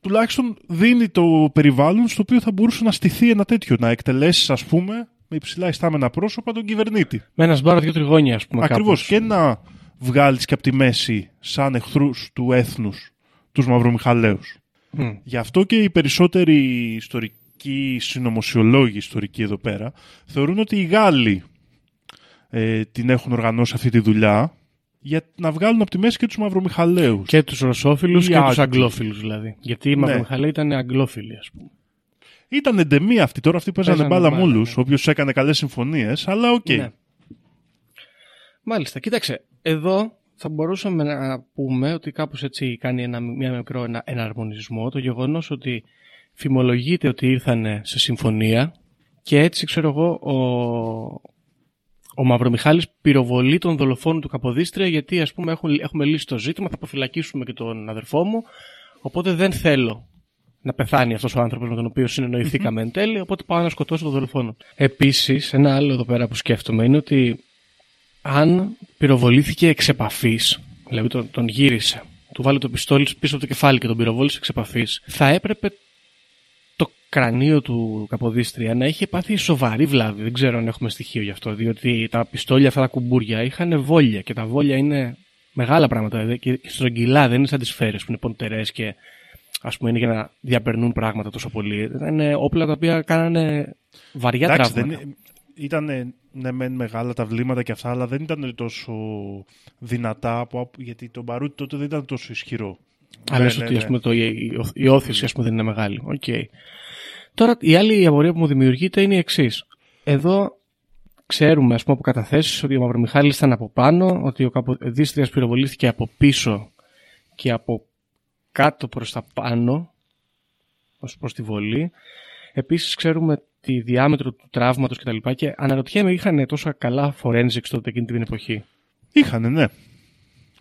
τουλάχιστον δίνει το περιβάλλον στο οποίο θα μπορούσε να στηθεί ένα τέτοιο. Να εκτελέσεις, ας πούμε, με υψηλά ιστάμενα πρόσωπα τον κυβερνήτη. Με ένα σπάρο δύο τριγώνια, ας πούμε. Ακριβώς. κάπως. Και να βγάλεις και από τη μέση, σαν εχθρούς του έθνους, τους Μαυρομιχαλαίους. Μμ. Γι' αυτό και οι περισσότεροι ιστορικοί συνωμοσιολόγοι ιστορικοί εδώ πέρα θεωρούν ότι οι Γάλλοι ε, την έχουν οργανώσει αυτή τη δουλειά για να βγάλουν από τη μέση και τους Μαυρομιχαλαίους. Και τους Ρωσόφιλους Οι και τους Άγγλοι. Αγγλόφιλους δηλαδή. Γιατί οι Ναι. Μαυρομιχαλαίοι ήταν Αγγλόφιλοι, ας πούμε. Ήταν εντεμή αυτή τώρα, αυτοί παίζανε Παίζανε μπάλα μπάλα, με όλους, ναι. όποιος έκανε καλές συμφωνίες, αλλά οκ. Ναι. Μάλιστα. Κοίταξε, εδώ θα μπορούσαμε να πούμε ότι κάπως έτσι κάνει ένα, μια μικρό ενα, εναρμονισμό το γεγονός ότι φημολογείται ότι ήρθαν σε συμφωνία και έτσι ξέρω εγώ ο, ο Μαυρομιχάλης πυροβολεί τον δολοφόνο του Καποδίστρια γιατί ας πούμε έχουν, έχουμε λύσει το ζήτημα, θα αποφυλακίσουμε και τον αδερφό μου οπότε δεν θέλω να πεθάνει αυτός ο άνθρωπος με τον οποίο συνεννοηθήκαμε εν τέλει οπότε πάω να σκοτώσω τον δολοφόνο. Επίσης ένα άλλο εδώ πέρα που σκέφτομαι είναι ότι αν πυροβολήθηκε εξ επαφής, δηλαδή τον, τον γύρισε, του βάλε το πιστόλι πίσω από το κεφάλι και τον πυροβόλησε εξ επαφής, θα έπρεπε το κρανίο του Καποδίστρια να είχε πάθει σοβαρή βλάβη. Δεν ξέρω αν έχουμε στοιχείο γι' αυτό, διότι τα πιστόλια αυτά τα κουμπούρια είχαν βόλια και τα βόλια είναι μεγάλα πράγματα δηλαδή, και στρογγυλά, δεν είναι σαν τις σφαίρες που είναι ποντερές και ας πούμε είναι για να διαπερνούν πράγματα τόσο πολύ. Ήταν όπλα τα οποία κάνανε βαριά Εντάξει, τραύματα. δεν, ήταν ναι, μεν μεγάλα τα βλήματα και αυτά, αλλά δεν ήταν τόσο δυνατά, από, γιατί το μπαρούτι τότε δεν ήταν τόσο ισχυρό. Αλλά Ναι, λες ναι, ότι ναι. ας πούμε, το, η, η, η ώθηση ας πούμε, δεν είναι μεγάλη. Οκ. Τώρα η άλλη απορία που μου δημιουργείται είναι η εξής. Εδώ ξέρουμε ας πούμε, από καταθέσεις ότι ο Μαυρομιχάλης ήταν από πάνω, ότι ο Καποδίστριας πυροβολήθηκε από πίσω και από κάτω προς τα πάνω, ως προς τη βολή. Επίσης ξέρουμε τη διάμετρο του τραύματος κτλ. Και, και αναρωτιέμαι, είχαν τόσο καλά forensics τότε εκείνη την εποχή; Είχανε, ναι.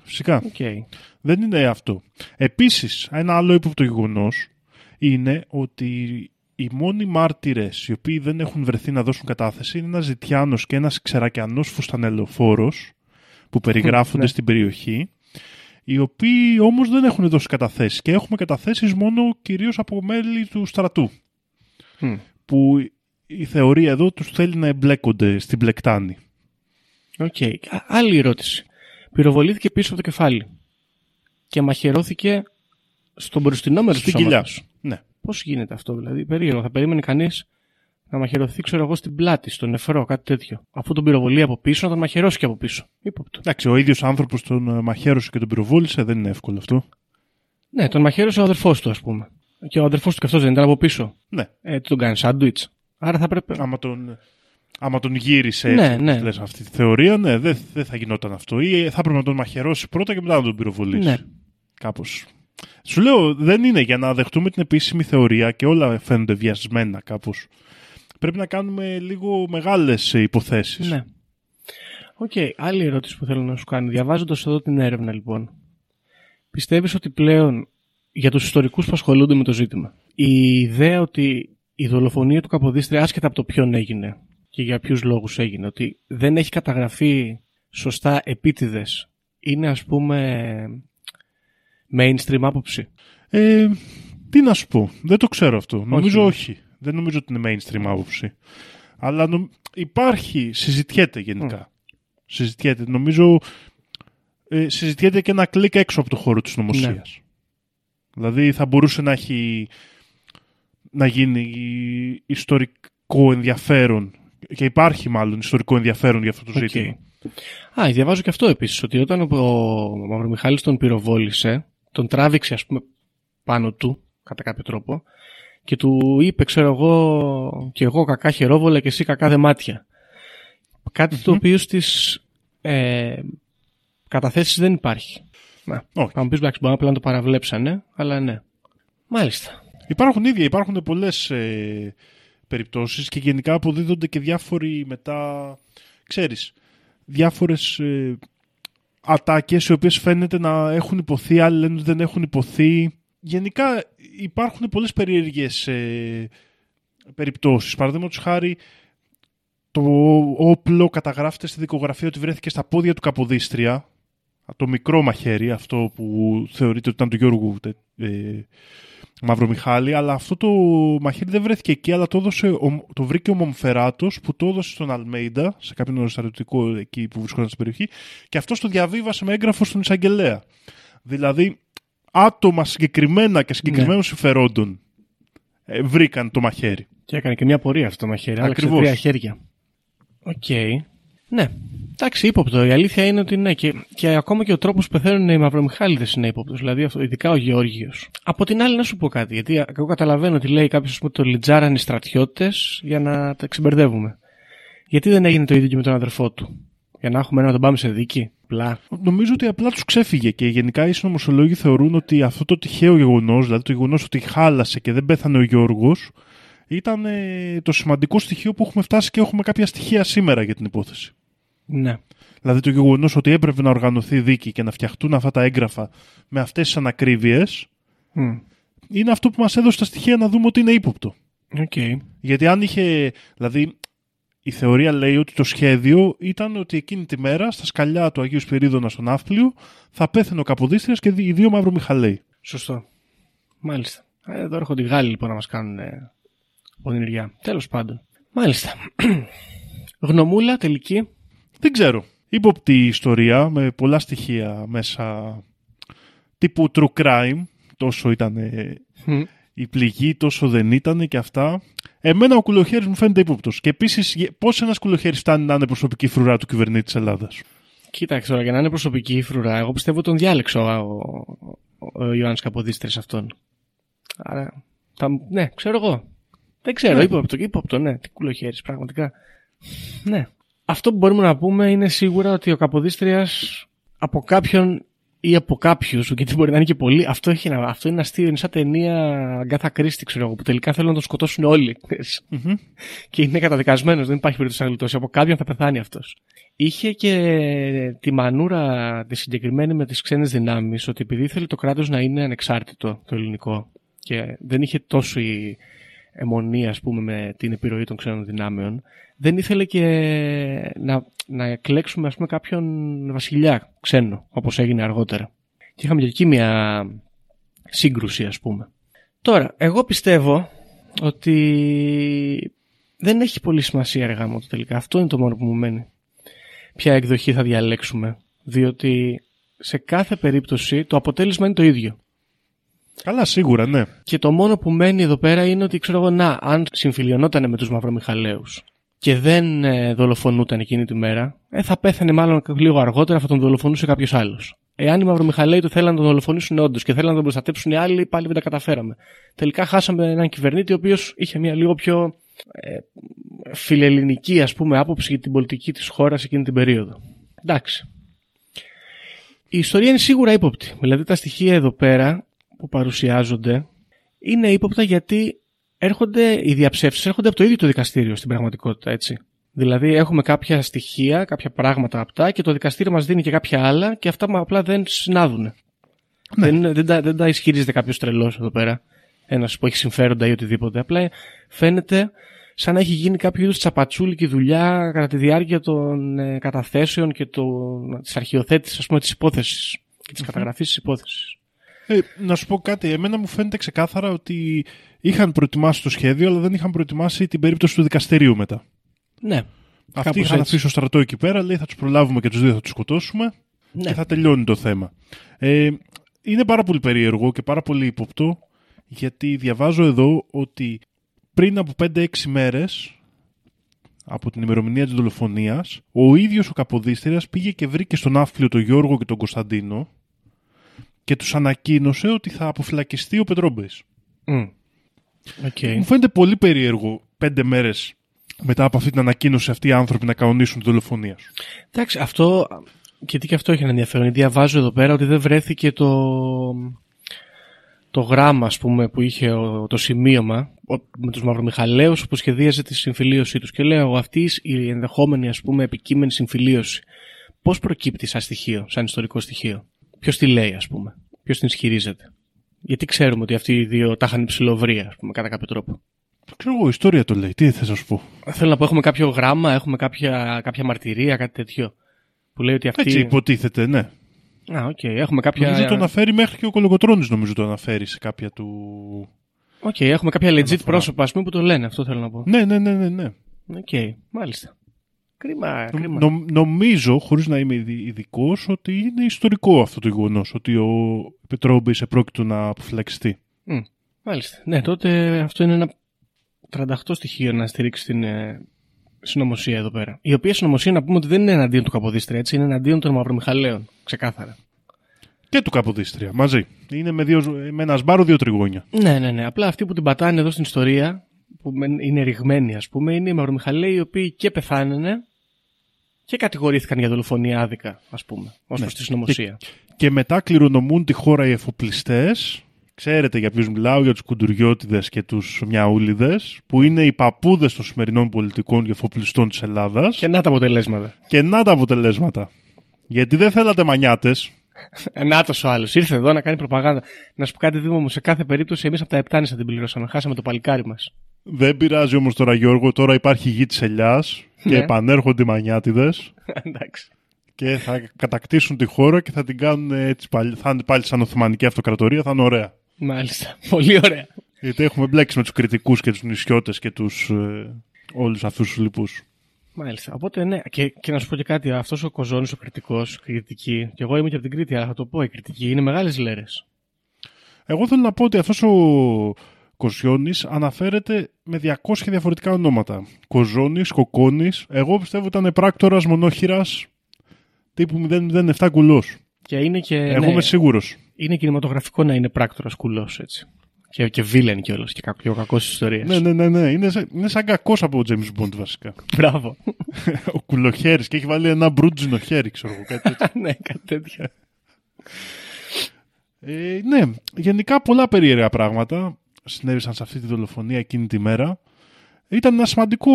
Φυσικά. Οκ. Δεν είναι αυτό. Επίσης, ένα άλλο ύποπτο γεγονός είναι ότι οι μόνοι μάρτυρες οι οποίοι δεν έχουν βρεθεί να δώσουν κατάθεση είναι ένας Ζητιάνος και ένας Ξερακιανός φουστανελοφόρος που περιγράφονται Ναι. στην περιοχή οι οποίοι όμως δεν έχουν δώσει καταθέσεις και έχουμε καταθέσεις μόνο κυρίως από μέλη του στρατού Μμ. που η θεωρία εδώ τους θέλει να εμπλέκονται στην πλεκτάνη. Οκ. Α- Άλλη ερώτηση. Πυροβολήθηκε πίσω από το κεφάλι και μαχαιρώθηκε στον μπροστινό μέρος του Στην κοιλιά. σώματος. Ναι. Πώς γίνεται αυτό, δηλαδή, περίεργο. Θα περίμενε κανείς να μαχαιρωθεί, ξέρω εγώ, στην πλάτη, στον νεφρό, κάτι τέτοιο. Αφού τον πυροβολεί από πίσω, να τον μαχαιρώσει και από πίσω. Υπόπτω. Εντάξει, ο ίδιος άνθρωπος τον ε, μαχαίρωσε και τον πυροβόλησε, δεν είναι εύκολο αυτό. Ναι, τον μαχαίρωσε ο αδερφός του, ας πούμε. Και ο αδερφός του και αυτός δεν ήταν από πίσω. Ναι. Ε, τι τον κάνεις, σάντουιτς. Άρα θα πρέπει. άμα τον, άμα τον γύρισε Ναι, έτσι, ναι. όπως λες αυτή τη θεωρία, ναι, δεν δεν θα γινόταν αυτό. Ή θα έπρεπε να τον μαχαιρώσει πρώτα και μετά να τον πυροβολήσει. Ναι. Κάπως. Σου λέω, δεν είναι για να δεχτούμε την επίσημη θεωρία και όλα φαίνονται βιασμένα κάπως. Πρέπει να κάνουμε λίγο μεγάλες ε, υποθέσεις. Ναι. Οκ, άλλη ερώτηση που θέλω να σου κάνω. Διαβάζοντας εδώ την έρευνα, λοιπόν, πιστεύεις ότι πλέον για τους ιστορικούς που ασχολούνται με το ζήτημα, η ιδέα ότι η δολοφονία του Καποδίστρια, άσχετα από το ποιον έγινε και για ποιους λόγους έγινε, ότι δεν έχει καταγραφεί σωστά επίτηδες, είναι ας πούμε mainstream άποψη. Ε, τι να σου πω, δεν το ξέρω αυτό. Νομίζω ναι. όχι. Δεν νομίζω ότι είναι mainstream άποψη. Αλλά νομ- υπάρχει, συζητιέται γενικά. Συζητιέται. Νομίζω ε, συζητιέται και ένα κλικ έξω από το χώρο της συνωμοσίας. Ναι. Δηλαδή θα μπορούσε να έχει να γίνει ιστορικό ενδιαφέρον και υπάρχει μάλλον ιστορικό ενδιαφέρον για αυτό το Οκ. ζήτημα. Α, διαβάζω και αυτό επίσης, ότι όταν ο, ο Μαυρομιχάλης τον πυροβόλησε, τον τράβηξε ας πούμε πάνω του, κατά κάποιο τρόπο, και του είπε, ξέρω εγώ, και εγώ κακά χερόβολα και εσύ κακά δεμάτια. Κάτι το οποίο στις ε, καταθέσεις δεν υπάρχει. Να, Όχι. θα μου πεις, εντάξει, μπορεί απλά να το παραβλέψανε, αλλά ναι. Μάλιστα. Υπάρχουν ίδια, υπάρχουν πολλές ε, περιπτώσεις και γενικά αποδίδονται και διάφοροι μετά, ξέρεις, διάφορες ε, ατάκες οι οποίες φαίνεται να έχουν υποθεί, άλλοι λένε ότι δεν έχουν υποθεί. Γενικά υπάρχουν πολλές περίεργες ε, περιπτώσεις. Παραδείγματος χάρη, το όπλο καταγράφεται στη δικογραφία ότι βρέθηκε στα πόδια του Καποδίστρια. Το μικρό μαχαίρι, αυτό που θεωρείται ότι ήταν του Γιώργου ε, Μαυρομιχάλη, αλλά αυτό το μαχαίρι δεν βρέθηκε εκεί, αλλά το, έδωσε, ο- το βρήκε ο Μομφεράτος που το έδωσε στον Αλμέιντα, σε κάποιον στρατιωτικό εκεί που βρισκόταν στην περιοχή, και αυτός το διαβίβασε με έγγραφο στον εισαγγελέα. Δηλαδή, άτομα συγκεκριμένα και συγκεκριμένων συμφερόντων ε, βρήκαν το μαχαίρι. Και έκανε και μια πορεία αυτό το μαχαίρι. Άλλαξε Ακριβώς. τρία χέρια. Οκ. Ναι. Εντάξει, ύποπτο. Η αλήθεια είναι ότι ναι. Και, και ακόμα και ο τρόπος που πεθαίνουν οι Μαυρομιχάληδες είναι ύποπτος. Δηλαδή, αυτό, ειδικά ο Γεώργιος. Από την άλλη, να σου πω κάτι. Γιατί εγώ καταλαβαίνω ότι λέει κάποιος ότι τον λιντσάραν οι στρατιώτες για να τα ξεμπερδεύουμε. Γιατί δεν έγινε το ίδιο και με τον αδερφό του; Για να έχουμε ένα να τον πάμε σε δίκη; Πλά. Νομίζω ότι απλά τους ξέφυγε και γενικά οι συνωμοσιολόγοι θεωρούν ότι αυτό το τυχαίο γεγονός, δηλαδή το γεγονός ότι χάλασε και δεν πέθανε ο Γιώργος, ήταν ε, το σημαντικό στοιχείο που έχουμε φτάσει και έχουμε κάποια στοιχεία σήμερα για την υπόθεση. Ναι. Δηλαδή το γεγονός ότι έπρεπε να οργανωθεί δίκη και να φτιαχτούν αυτά τα έγγραφα με αυτές τις ανακρίβειες, Μμ. είναι αυτό που μας έδωσε τα στοιχεία να δούμε ότι είναι ύποπτο. Οκ. Γιατί αν είχε. Δηλαδή, η θεωρία λέει ότι το σχέδιο ήταν ότι εκείνη τη μέρα στα σκαλιά του Αγίου Σπυρίδωνα στο Ναύπλιο θα πέθαινε ο Καποδίστριας και οι δύο Μαυρομιχαλαίοι. Σωστό. Μάλιστα. Ε, Εδώ έρχονται οι Γάλλοι λοιπόν να μας κάνουν ε, πονηριά. Τέλος πάντων. Μάλιστα. Γνωμούλα τελική. Δεν ξέρω. Ύποπτη ιστορία με πολλά στοιχεία μέσα τύπου true crime. Τόσο ήταν ε, Μμ. η πληγή, τόσο δεν ήταν και αυτά. Εμένα ο κουλοχέρης μου φαίνεται ύποπτος. Και επίσης, πώς ένας κουλοχέρης φτάνει να είναι προσωπική φρουρά του κυβερνήτη της Ελλάδας; Κοίταξε τώρα, για να είναι προσωπική η φρουρά, εγώ πιστεύω τον διάλεξε ο, ο, ο Ιωάννης Καποδίστρης αυτόν. Άρα, θα, μου- ναι, ξέρω εγώ. Δεν ξέρω, Ναι. ύποπτο, ύποπτο, ναι. Τι κουλοχέρης, πραγματικά. Ναι. Αυτό που μπορούμε να πούμε είναι σίγουρα ότι ο Καποδίστριας από κάποιον ή από κάποιους, γιατί μπορεί να είναι και πολλοί, αυτό, έχει, ένα- αυτό είναι αστείο, είναι σαν ταινία Αγκάθα Κρίστη, ξέρω εγώ, που τελικά θέλουν να τον σκοτώσουν όλοι. και είναι καταδικασμένος, δεν υπάρχει περίπτωση να γλιτώσει. Από κάποιον θα πεθάνει αυτός. Είχε και τη μανούρα τη συγκεκριμένη με τις ξένες δυνάμεις ότι επειδή ήθελε το κράτος να είναι ανεξάρτητο το ελληνικό και δεν είχε τόσο η αιμονία, ας πούμε, με την επιρροή των ξένων δυνάμεων, δεν ήθελε και να, να εκλέξουμε, ας πούμε, κάποιον βασιλιά ξένο, όπως έγινε αργότερα. Και είχαμε και εκεί μια σύγκρουση, ας πούμε. Τώρα, εγώ πιστεύω ότι δεν έχει πολύ σημασία αργά μου το τελικά. Αυτό είναι το μόνο που μου μένει. Ποια εκδοχή θα διαλέξουμε. Διότι σε κάθε περίπτωση το αποτέλεσμα είναι το ίδιο. Καλά, σίγουρα, ναι. Και το μόνο που μένει εδώ πέρα είναι ότι ξέρω εγώ, να, αν συμφιλιωνόταν με τους Μαυρομιχαλαίους και δεν ε, δολοφονούταν εκείνη τη μέρα, ε, θα πέθανε μάλλον λίγο αργότερα, θα τον δολοφονούσε κάποιος άλλος. Εάν οι Μαυρομιχαλαίοι του θέλαν να τον δολοφονήσουν όντως και θέλαν να τον προστατέψουν οι άλλοι, πάλι δεν τα καταφέραμε. Τελικά χάσαμε έναν κυβερνήτη ο οποίος είχε μια λίγο πιο ε, φιλελληνική ας πούμε άποψη για την πολιτική της χώρας εκείνη την περίοδο. Εντάξει. Η ιστορία είναι σίγουρα ύποπτη. Δηλαδή τα στοιχεία εδώ πέρα που παρουσιάζονται είναι ύποπτα γιατί έρχονται, οι διαψεύσεις έρχονται από το ίδιο το δικαστήριο στην πραγματικότητα, έτσι. Δηλαδή έχουμε κάποια στοιχεία, κάποια πράγματα απτά και το δικαστήριο μας δίνει και κάποια άλλα και αυτά μα απλά δεν συνάδουν. Δεν, δεν, τα, δεν τα ισχυρίζεται κάποιος τρελός εδώ πέρα. Ένας που έχει συμφέροντα ή οτιδήποτε. Απλά φαίνεται σαν να έχει γίνει κάποιο είδους τσαπατσούλικη δουλειά κατά τη διάρκεια των ε, καταθέσεων και το, της αρχιοθέτησης ας πούμε της υπόθεσης και της καταγραφής της υπόθεσης. Ε, να σου πω κάτι. Εμένα μου φαίνεται ξεκάθαρα ότι είχαν προετοιμάσει το σχέδιο, αλλά δεν είχαν προετοιμάσει την περίπτωση του δικαστηρίου μετά. Ναι. Αυτοί Κάπως είχαν έτσι. αφήσει το στρατό εκεί πέρα, λέει θα τους προλάβουμε και τους δύο θα τους σκοτώσουμε Ναι. και θα τελειώνει το θέμα. Ε, είναι πάρα πολύ περίεργο και πάρα πολύ ύποπτο, γιατί διαβάζω εδώ ότι πριν από 5-6 μέρες από την ημερομηνία της δολοφονίας, ο ίδιος ο Καποδίστριας πήγε και βρήκε στον άφλιο τον Γιώργο και τον Κωνσταντίνο και τους ανακοίνωσε ότι θα αποφυλακιστεί ο Πετρόμπεης. Μμ. Οκ. Μου φαίνεται πολύ περίεργο πέντε μέρες μετά από αυτή την ανακοίνωση αυτοί οι άνθρωποι να κανονίσουν τη δολοφονία σου. Εντάξει, αυτό. Γιατί και αυτό έχει ένα ενδιαφέρον. Διαβάζω εδώ πέρα ότι δεν βρέθηκε το. Το γράμμα, ας πούμε, που είχε ο- το σημείωμα ο- με τους Μαυρομιχαλαίους που σχεδίαζε τη συμφιλίωσή τους. Και λέω, αυτή η ενδεχόμενη, ας πούμε, επικείμενη συμφιλίωση, πώς προκύπτει σαν στοιχείο, σαν ιστορικό στοιχείο; Ποιος τη λέει, ας πούμε. Ποιος την ισχυρίζεται. Γιατί ξέρουμε ότι αυτοί οι δύο τα είχαν ψιλοβρεί, ας πούμε, κατά κάποιο τρόπο. Ξέρω εγώ, η ιστορία το λέει. Τι θες να σου πω; Θέλω να πω, έχουμε κάποιο γράμμα, έχουμε κάποια, κάποια μαρτυρία, κάτι τέτοιο. Που λέει ότι αυτή. Έτσι υποτίθεται, ναι. Α, οκ. Έχουμε κάποια. Νομίζω το αναφέρει μέχρι και ο Κολοκοτρώνης νομίζω το αναφέρει σε κάποια του... Οκ, έχουμε κάποια legit Αναφορά. πρόσωπα, ας πούμε, που το λένε. Αυτό θέλω να πω. Ναι, ναι, ναι, ναι. ναι. Οκ, μάλιστα. Κρίμα, Νο- κρίμα. νο- νομίζω, χωρίς να είμαι ειδικός, ότι είναι ιστορικό αυτό το γεγονός ότι ο Πετρόμπεης επρόκειτο να αποφυλακιστεί. Μμ, Μάλιστα. Ναι, τότε αυτό είναι ένα 38 στοιχείο να στηρίξει την ε, συνωμοσία εδώ πέρα. Η οποία συνωμοσία να πούμε ότι δεν είναι εναντίον του Καποδίστρια, έτσι, είναι εναντίον των Μαυρομιχαλαίων. Ξεκάθαρα. Και του Καποδίστρια, μαζί. Είναι με, δύο, με ένα σμπάρο δύο τρυγόνια. Ναι, ναι, ναι. Απλά αυτοί που την πατάνε εδώ στην ιστορία, που μεν- είναι ρηγμένοι, ας πούμε, είναι οι Μαυρομιχαλαίοι οι οποίοι και πεθάνανε και κατηγορήθηκαν για δολοφονία άδικα, ας πούμε, ως Ναι. προς τη συνωμοσία. Και μετά κληρονομούν τη χώρα οι εφοπλιστές. Ξέρετε για ποιους μιλάω, για τους κουντουριώτιδες και τους μιαούλιδες, που είναι οι παππούδες των σημερινών πολιτικών και εφοπλιστών της Ελλάδας. Και να τα αποτελέσματα. Και να τα αποτελέσματα. Γιατί δεν θέλατε μανιάτες. Νάτο ο άλλος. Ήρθε εδώ να κάνει προπαγάνδα. Να σου πω κάτι, Δήμο μου, σε κάθε περίπτωση εμείς από τα Επτάνησα την πληρώσαμε. Χάσαμε το παλικάρι μας. Δεν πειράζει όμως τώρα Γιώργο, τώρα υπάρχει γη της ελιάς και Ναι. επανέρχονται οι μανιάτιδες Εντάξει. και θα κατακτήσουν τη χώρα και θα την κάνουν έτσι πάλι, θα είναι πάλι σαν Οθωμανική Αυτοκρατορία, θα είναι ωραία. Μάλιστα. Πολύ ωραία. Γιατί έχουμε μπλέξει με τους κριτικούς και τους νησιώτες και τους ε, όλους αυτούς τους λοιπούς. Μάλιστα. Οπότε ναι, και, και να σου πω και κάτι. Αυτός ο Κοζόνης, ο κριτικός, κριτική, και εγώ είμαι και από την Κρήτη, αλλά θα το πω, η κριτική είναι μεγάλες λέρες. Εγώ θέλω να πω ότι αυτός ο Κοσιόνης αναφέρεται με 200 διαφορετικά ονόματα. Κοζόνης, Κοκόνης, εγώ πιστεύω ήταν πράκτορας μονόχειρας τύπου 007 κουλός. Και είναι και. Εγώ ναι, είμαι σίγουρος. είναι κινηματογραφικό να είναι πράκτορας κουλός έτσι. Και, και βίλεν κιόλας και, κακ- και ο κακός τη ιστορίας. Ναι, ναι, ναι, ναι. Είναι, σαν- είναι σαν κακός από ο James Bond βασικά. Μπράβο. ο κουλοχέρης και έχει βάλει ένα μπρούτζινο χέρι, ξέρω εγώ. Κάτι τέτοιο. ναι, κάτι τέτοιο. Ε, ναι, γενικά πολλά περίεργα πράγματα συνέβησαν σε αυτή τη δολοφονία εκείνη τη μέρα. Ήταν ένα σημαντικό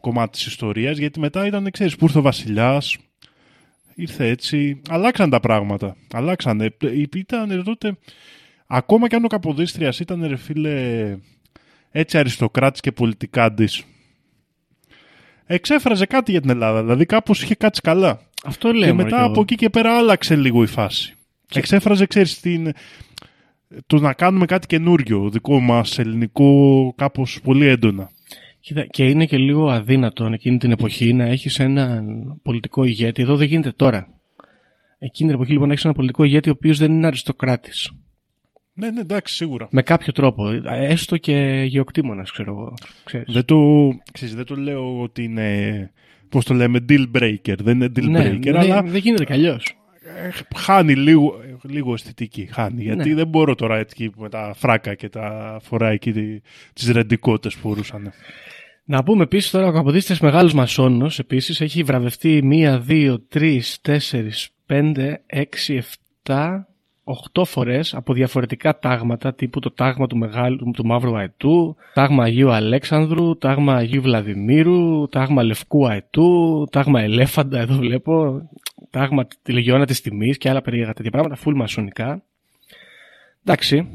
κομμάτι της ιστορίας, γιατί μετά ήταν, ξέρεις, που ήρθε ο βασιλιάς, ήρθε έτσι, αλλάξαν τα πράγματα, αλλάξανε. Ε, Ήταν τότε, ακόμα και αν ο Καποδίστριας ήταν, ρε φίλε, έτσι αριστοκράτης και πολιτικάντης, εξέφραζε κάτι για την Ελλάδα, δηλαδή κάπως είχε κάτσει καλά. Αυτό λέω. Και μωρέ, μετά κι εγώ. από εκεί και πέρα άλλαξε λίγο η φάση. Εξέφραζε, ξέρεις, την... το να κάνουμε κάτι καινούριο, δικό μας, ελληνικό, κάπως πολύ έντονα. Κοίτα, και είναι και λίγο αδύνατο εκείνη την εποχή να έχεις έναν πολιτικό ηγέτη. Εδώ δεν γίνεται τώρα. Εκείνη την εποχή λοιπόν να έχεις έναν πολιτικό ηγέτη ο οποίος δεν είναι αριστοκράτης. Ναι, ναι, εντάξει, σίγουρα. Με κάποιο τρόπο. Έστω και γεωκτήμονας, ξέρω εγώ. Ξέρεις. Δεν το, ξέρεις, δεν το λέω ότι είναι, πώς το λέμε, deal breaker. Δεν είναι deal ναι, breaker, δεν- αλλά δεν γίνεται κι αλλιώς. ε, χάνει λίγο, λίγο αισθητική. Χάνει, γιατί Ναι. δεν μπορώ τώρα έτσι με τα φράκα και τα φοράει εκεί τι- τις ρεντικότητες που φορούσαν. Να πούμε επίσης τώρα ο Καποδίστρια Μεγάλος Μασόνος επίσης έχει βραβευτεί 1, 2, 3, 4, 5, 6, 7, 8 φορές από διαφορετικά τάγματα τύπου το τάγμα του, μεγάλου, του Μαύρου Αετού, τάγμα Αγίου Αλέξανδρου, τάγμα Αγίου Βλαδιμήρου, τάγμα Λευκού Αετού, τάγμα Ελέφαντα, εδώ βλέπω, τάγμα τη Λεγιώνα της Τιμής και άλλα περίεργα τέτοια πράγματα, φουλ μασονικά. Εντάξει.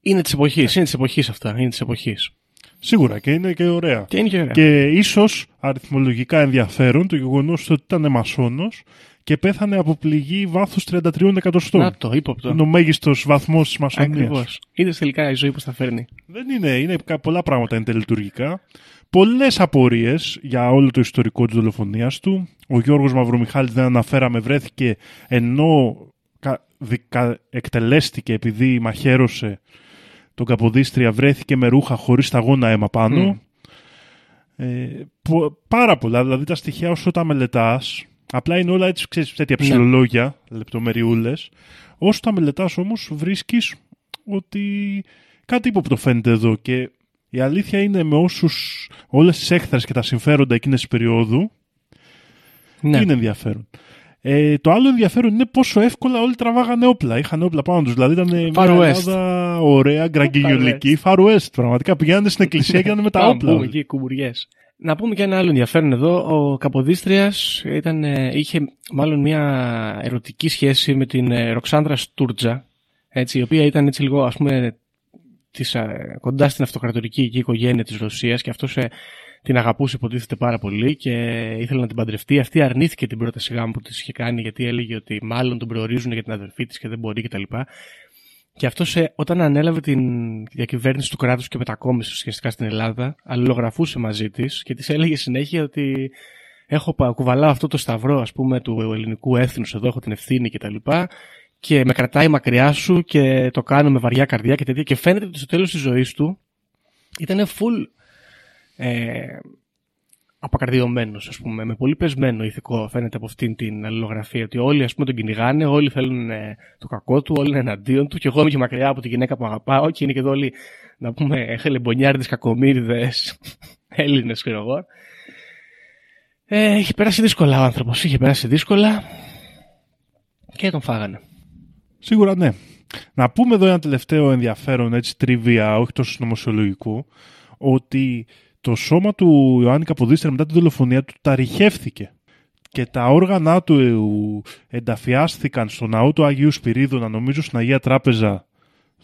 Είναι της εποχής, είναι της εποχής αυτά, είναι της εποχής. Σίγουρα και είναι και ωραία. Και είναι και ωραία. Και ίσως αριθμολογικά ενδιαφέρον το γεγονός ότι ήταν μασόνος και πέθανε από πληγή βάθους 33 εκατοστών. Να το, ύποπτο. Είναι ο μέγιστος βαθμός της μασονίας. Ακριβώς. Είδε τελικά η ζωή που θα φέρνει. Δεν είναι, είναι κα- πολλά πράγματα είναι τελετουργικά. Πολλές απορίες για όλο το ιστορικό της δολοφονίας του. Ο Γιώργος Μαυρομιχάλης δεν αναφέραμε βρέθηκε ενώ κα- δικα- εκτελέστηκε επειδή μαχαίρωσε τον Καποδίστρια βρέθηκε με ρούχα χωρίς σταγόνα αίμα πάνω. Μμ. Ε, πο- πάρα πολλά, δηλαδή τα στοιχεία όσο τα μελετάς, απλά είναι όλα έτσι, ξέρεις, τέτοια Ναι. ψηλολόγια, λεπτομεριούλες. Όσο τα μελετάς όμως βρίσκεις ότι κάτι ύποπτο φαίνεται εδώ και η αλήθεια είναι με όσους όλες τις έχθρες και τα συμφέροντα εκείνες της περίοδου Ναι. είναι ενδιαφέρον. Ε, το άλλο ενδιαφέρον είναι πόσο εύκολα όλοι τραβάγανε όπλα. Είχαν όπλα πάνω τους. Δηλαδή ήταν μια Far West. Ελλάδα ωραία, γκραγκινιολική. Far West. Πραγματικά πηγαίνανε στην εκκλησία και ήταν με τα Πάμε, όπλα. πούμε εκεί, κουμπουριές. Να πούμε και ένα άλλο ενδιαφέρον εδώ. Ο Καποδίστριας ήταν, ε, είχε μάλλον μια ερωτική σχέση με την ε, Ροξάνδρα Στούρτζα, έτσι, η οποία ήταν έτσι λίγο, ας πούμε, της, ε, κοντά στην αυτοκρατορική εκεί οικογένεια της Ρωσίας και αυτός ε, την αγαπούσε υποτίθεται πάρα πολύ και ήθελε να την παντρευτεί. Αυτή αρνήθηκε την πρόταση γάμου που της είχε κάνει γιατί έλεγε ότι μάλλον τον προορίζουν για την αδερφή της και δεν μπορεί κτλ. Και αυτό όταν ανέλαβε την διακυβέρνηση του κράτους και μετακόμισε ουσιαστικά στην Ελλάδα, αλληλογραφούσε μαζί της και της έλεγε συνέχεια ότι έχω πα- κουβαλάω αυτό το σταυρό ας πούμε του ελληνικού έθνους εδώ, έχω την ευθύνη κτλ. Και, και με κρατάει μακριά σου και το κάνω με βαριά καρδιά και τέτοια. Και φαίνεται ότι στο τέλος της ζωής του ήταν full ε, απακαρδιωμένος, ας πούμε, με πολύ πεσμένο ηθικό φαίνεται από αυτήν την αλληλογραφία, ότι όλοι ας πούμε τον κυνηγάνε, όλοι θέλουν ε, το κακό του, όλοι είναι εναντίον του και εγώ είμαι και μακριά από τη γυναίκα που αγαπάω και είναι και εδώ όλοι, να πούμε, χελεμπονιάριδες, κακομύριδες, Έλληνες, ξέρω εγώ. Ε, είχε περάσει δύσκολα ο άνθρωπος, είχε περάσει δύσκολα και τον φάγανε. Σίγουρα ναι. Να πούμε εδώ ένα τελευταίο ενδιαφέρον, έτσι τριβία, όχι τόσο νομοσιολογικού, ότι το σώμα του Ιωάννη Καποδίστρια μετά τη δολοφονία του ταριχεύθηκε και τα όργανα του ενταφιάστηκαν στο ναό του Αγίου Σπυρίδωνα, νομίζω στην Αγία Τράπεζα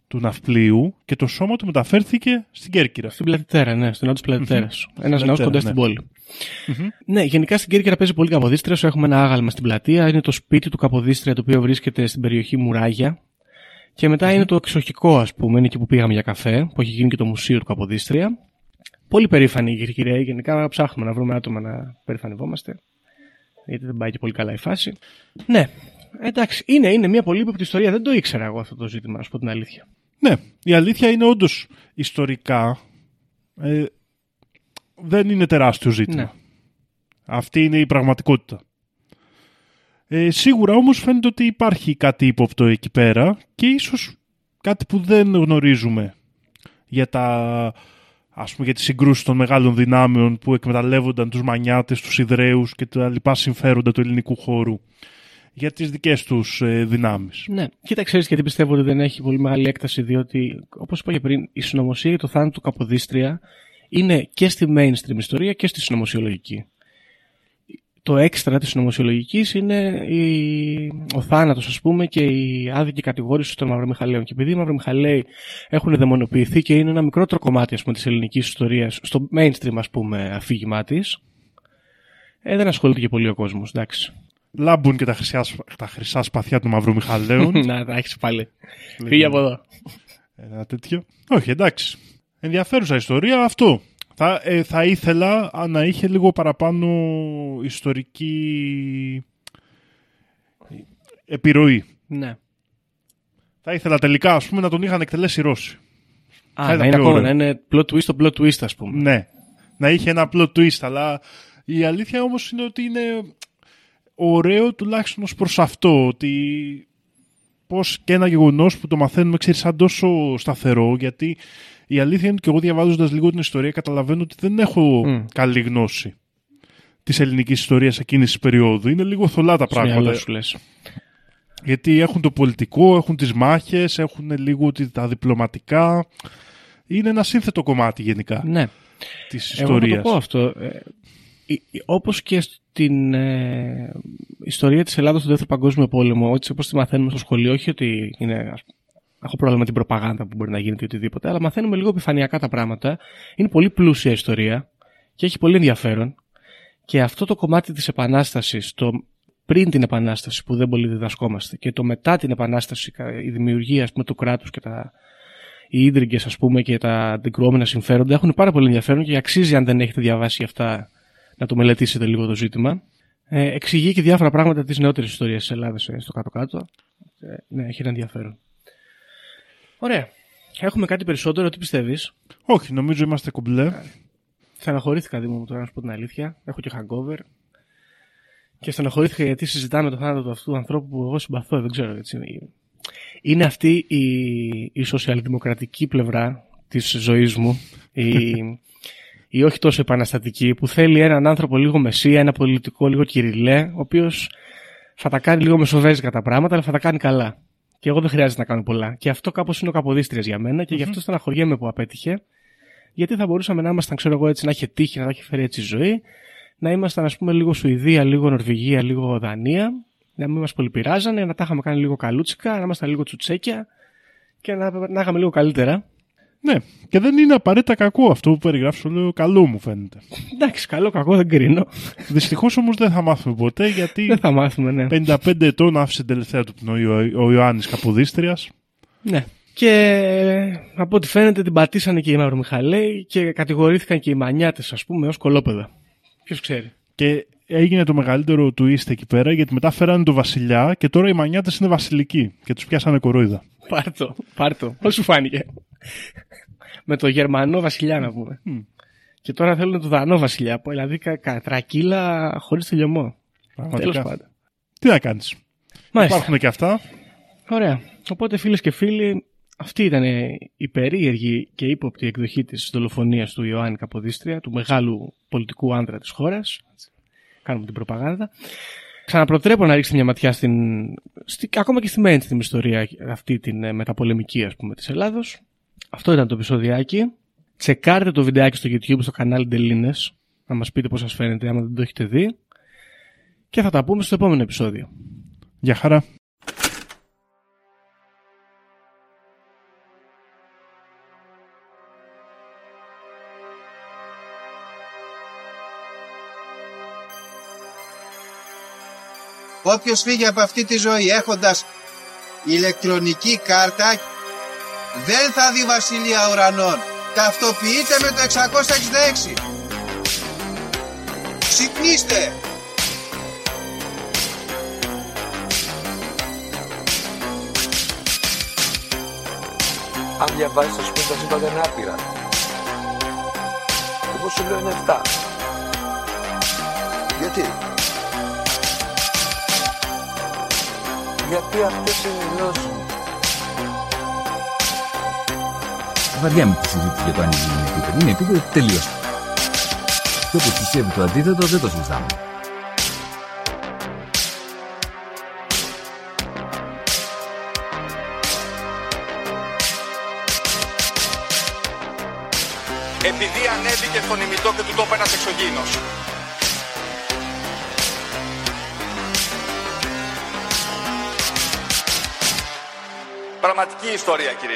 του Ναυπλίου και το σώμα του μεταφέρθηκε στην Κέρκυρα. Στην Πλατητέρα, ναι, στην ναό της πλατητερα Ένας ναός Πλατητέρα, κοντά ναι. στην πολη Ναι, γενικά στην Κέρκυρα παίζει πολύ Καποδίστρια. Έχουμε ένα άγαλμα στην πλατεία. Είναι το σπίτι του Καποδίστρια, το οποίο βρίσκεται στην περιοχή Μουράγια. Και μετα είναι το εξοχικό, ας πούμε, είναι εκεί που πήγαμε για καφέ, που έχει γίνει και το μουσείο του Καποδίστρια. Πολύ περήφανοι οι Κυρκυραίοι. Γενικά ψάχνουμε να βρούμε άτομα να περηφανευόμαστε. Γιατί δεν πάει και πολύ καλά η φάση. Ναι, εντάξει, είναι, είναι μια πολύ ύποπτη ιστορία. Δεν το ήξερα εγώ αυτό το ζήτημα, να σου πω την αλήθεια. Ναι, η αλήθεια είναι όντως ιστορικά ε, δεν είναι τεράστιο ζήτημα. Ναι. Αυτή είναι η πραγματικότητα. Ε, σίγουρα όμως φαίνεται ότι υπάρχει κάτι ύποπτο εκεί πέρα και ίσως κάτι που δεν γνωρίζουμε για τα ας πούμε για τις συγκρούσεις των μεγάλων δυνάμεων που εκμεταλλεύονταν τους μανιάτες, τους Ιδραίους και τα λοιπά συμφέροντα του ελληνικού χώρου για τις δικές τους ε, δυνάμεις. Ναι, κοίτα, ξέρεις γιατί πιστεύω ότι δεν έχει πολύ μεγάλη έκταση, διότι, όπως είπα και πριν, η συνωμοσία για το θάνατο του Καποδίστρια είναι και στη mainstream ιστορία και στη συνωμοσιολογική. Το έξτρα της συνωμοσιολογικής είναι η... ο θάνατος, ας πούμε, και η άδικη κατηγόρηση των Μαυρομιχαλαίων. Και επειδή οι Μαυρομιχαλαίοι έχουν δαιμονοποιηθεί και είναι ένα μικρότερο κομμάτι ας πούμε, της ελληνικής ιστορίας, στο mainstream, ας πούμε, αφήγημά της, ε, δεν ασχολείται και πολύ ο κόσμος, εντάξει. Λάμπουν και τα χρυσά, τα χρυσά σπαθιά των Μαύρου Μιχαλαίων. Να, τα έχεις πάλι. Φύγε από εδώ. Ένα τέτοιο. Όχι, εντάξει. Ενδιαφέρουσα ιστορία αυτό. Θα, ε, θα ήθελα α, να είχε λίγο παραπάνω ιστορική επιρροή. Ναι. Θα ήθελα τελικά, ας πούμε, να τον είχαν εκτελέσει οι Ρώσοι. Α, Θα ήταν να είναι πιο ακόμα, ωραίο. να είναι plot twist το plot twist, ας πούμε. Ναι. Να είχε ένα απλό twist, αλλά η αλήθεια όμως είναι ότι είναι ωραίο τουλάχιστον ως προς αυτό, ότι πως και ένα γεγονός που το μαθαίνουμε, ξέρεις, σαν τόσο σταθερό, γιατί η αλήθεια είναι ότι και εγώ διαβάζοντας λίγο την ιστορία καταλαβαίνω ότι δεν έχω Μμ. καλή γνώση της ελληνικής ιστορίας εκείνης της περίοδου. Είναι λίγο θολά τα Στο μυαλό πράγματα. σου λες. Γιατί έχουν το πολιτικό, έχουν τις μάχες, έχουν λίγο τη- τα διπλωματικά. Είναι ένα σύνθετο κομμάτι γενικά Ναι. της Εγώ θα το ιστορίας. πω αυτό. Ε, ε, ε, όπως και στην ε, ιστορία της Ελλάδας του Δεύτερου Παγκόσμιου Πόλεμου, έτσι όπως τη μαθαίνουμε στο σχολείο, όχι ότι είναι, ας- έχω πρόβλημα με την προπαγάνδα που μπορεί να γίνεται ή οτιδήποτε, αλλά μαθαίνουμε λίγο επιφανειακά τα πράγματα. Είναι πολύ πλούσια ιστορία και έχει πολύ ενδιαφέρον. Και αυτό το κομμάτι της Επανάστασης, το πριν την Επανάσταση που δεν πολύ διδασκόμαστε και το μετά την Επανάσταση, η δημιουργία ας πούμε, του κράτους και τα, οι ίδρυγκες ας πούμε και τα αντικρουόμενα συμφέροντα έχουν πάρα πολύ ενδιαφέρον και αξίζει αν δεν έχετε διαβάσει αυτά να το μελετήσετε λίγο το ζήτημα. Ε, εξηγεί και διάφορα πράγματα της νεότερης ιστορίας της Ελλάδας ε, στο κάτω-κάτω. Ε, ναι, έχει ένα ενδιαφέρον. Ωραία. Έχουμε κάτι περισσότερο, τι πιστεύεις; Όχι, νομίζω είμαστε κομπλέ. Στεναχωρήθηκα Δήμο μου τώρα, να σου πω την αλήθεια. Έχω και hangover. Και στεναχωρήθηκα γιατί συζητάμε το θάνατο του αυτού του ανθρώπου που εγώ συμπαθώ, δεν ξέρω έτσι. Είναι αυτή η, η σοσιαλδημοκρατική πλευρά της ζωής μου. Η, η όχι τόσο επαναστατική, που θέλει έναν άνθρωπο λίγο μεσία, ένα πολιτικό λίγο κυριλέ, ο οποίος θα τα κάνει λίγο μεσοβέζικα τα πράγματα, αλλά θα τα κάνει καλά. Και εγώ δεν χρειάζεται να κάνω πολλά. Και αυτό κάπως είναι ο καποδίστριας για μένα και γι' αυτό στεναχωριέμαι που απέτυχε. Γιατί θα μπορούσαμε να ήμασταν, ξέρω εγώ, έτσι, να είχε τύχει, να τα έχει φέρει έτσι η ζωή, να ήμασταν, ας πούμε, λίγο Σουηδία, λίγο Νορβηγία, λίγο Δανία, να μην μας πολυπειράζανε, να τα είχαμε κάνει λίγο καλούτσικα, να ήμασταν λίγο τσουτσέκια και να, να είχαμε λίγο καλύτερα. Ναι, και δεν είναι απαραίτητα κακό αυτό που περιγράφεις, λέω καλό μου φαίνεται. Εντάξει, καλό, κακό δεν κρίνω. Δυστυχώς όμως δεν θα μάθουμε ποτέ γιατί. δεν θα μάθουμε, ναι. 55 ετών άφησε την τελευταία του πνοή ο, ο Ιωάννης Καποδίστριας. Ναι. Και από ό,τι φαίνεται την πατήσανε και οι Μαυρομιχαλαίοι και κατηγορήθηκαν και οι μανιάτες, ας πούμε, ως κολόπεδα. Ποιος ξέρει. Και έγινε το μεγαλύτερο του είστε εκεί πέρα γιατί μετά φέρανε το βασιλιά και τώρα οι μανιάτες είναι βασιλικοί και τους πιάσανε κορόιδα. Πάρτο, πάρτο. Πώς σου φάνηκε; Με το Γερμανό βασιλιά να πούμε. Και τώρα θέλουν το Δανό βασιλιά. Δηλαδή κα, τρακύλα χωρίς τελειωμό. Τέλος πάντων. Τι να κάνεις. Υπάρχουν και αυτά. Ωραία. Οπότε φίλες και φίλοι, αυτή ήταν η περίεργη και ύποπτη εκδοχή της δολοφονίας του Ιωάννη Καποδίστρια, του μεγάλου πολιτικού άντρα της χώρας. Κάνουμε την προπαγάνδα. Ξαναπροτρέπω να ρίξετε μια ματιά στην, στη, ακόμα και στη mainstream ιστορία αυτή την ε, μεταπολεμική ας πούμε της Ελλάδος. Αυτό ήταν το επεισοδιάκι. Τσεκάρτε το βιντεάκι στο YouTube στο κανάλι Ντελίνες να μας πείτε πώς σας φαίνεται άμα δεν το έχετε δει. Και θα τα πούμε στο επόμενο επεισόδιο. Γεια χαρά. Όποιος φύγει από αυτή τη ζωή έχοντας ηλεκτρονική κάρτα δεν θα δει βασιλεία ουρανών. Ταυτοποιείτε με το 666. Ξυπνήστε! Αν διαβάζεις το σπίτι τα σύμπαντα είναι άπειρα. Εγώ σου λέω είναι 7. Γιατί; Γιατί αυτές είναι οι γνώσεις Βαριά με τη συζήτηση για το αν είναι επίπεδο. Είναι επίπεδο τελείω. Και όπως πιστεύει το αντίθετο δεν το συζητάμε. Επειδή ανέβηκε στον ημιτό και του τόπου ένας εξωγήινος. Πραγματική ιστορία κύριε Υπουργέ.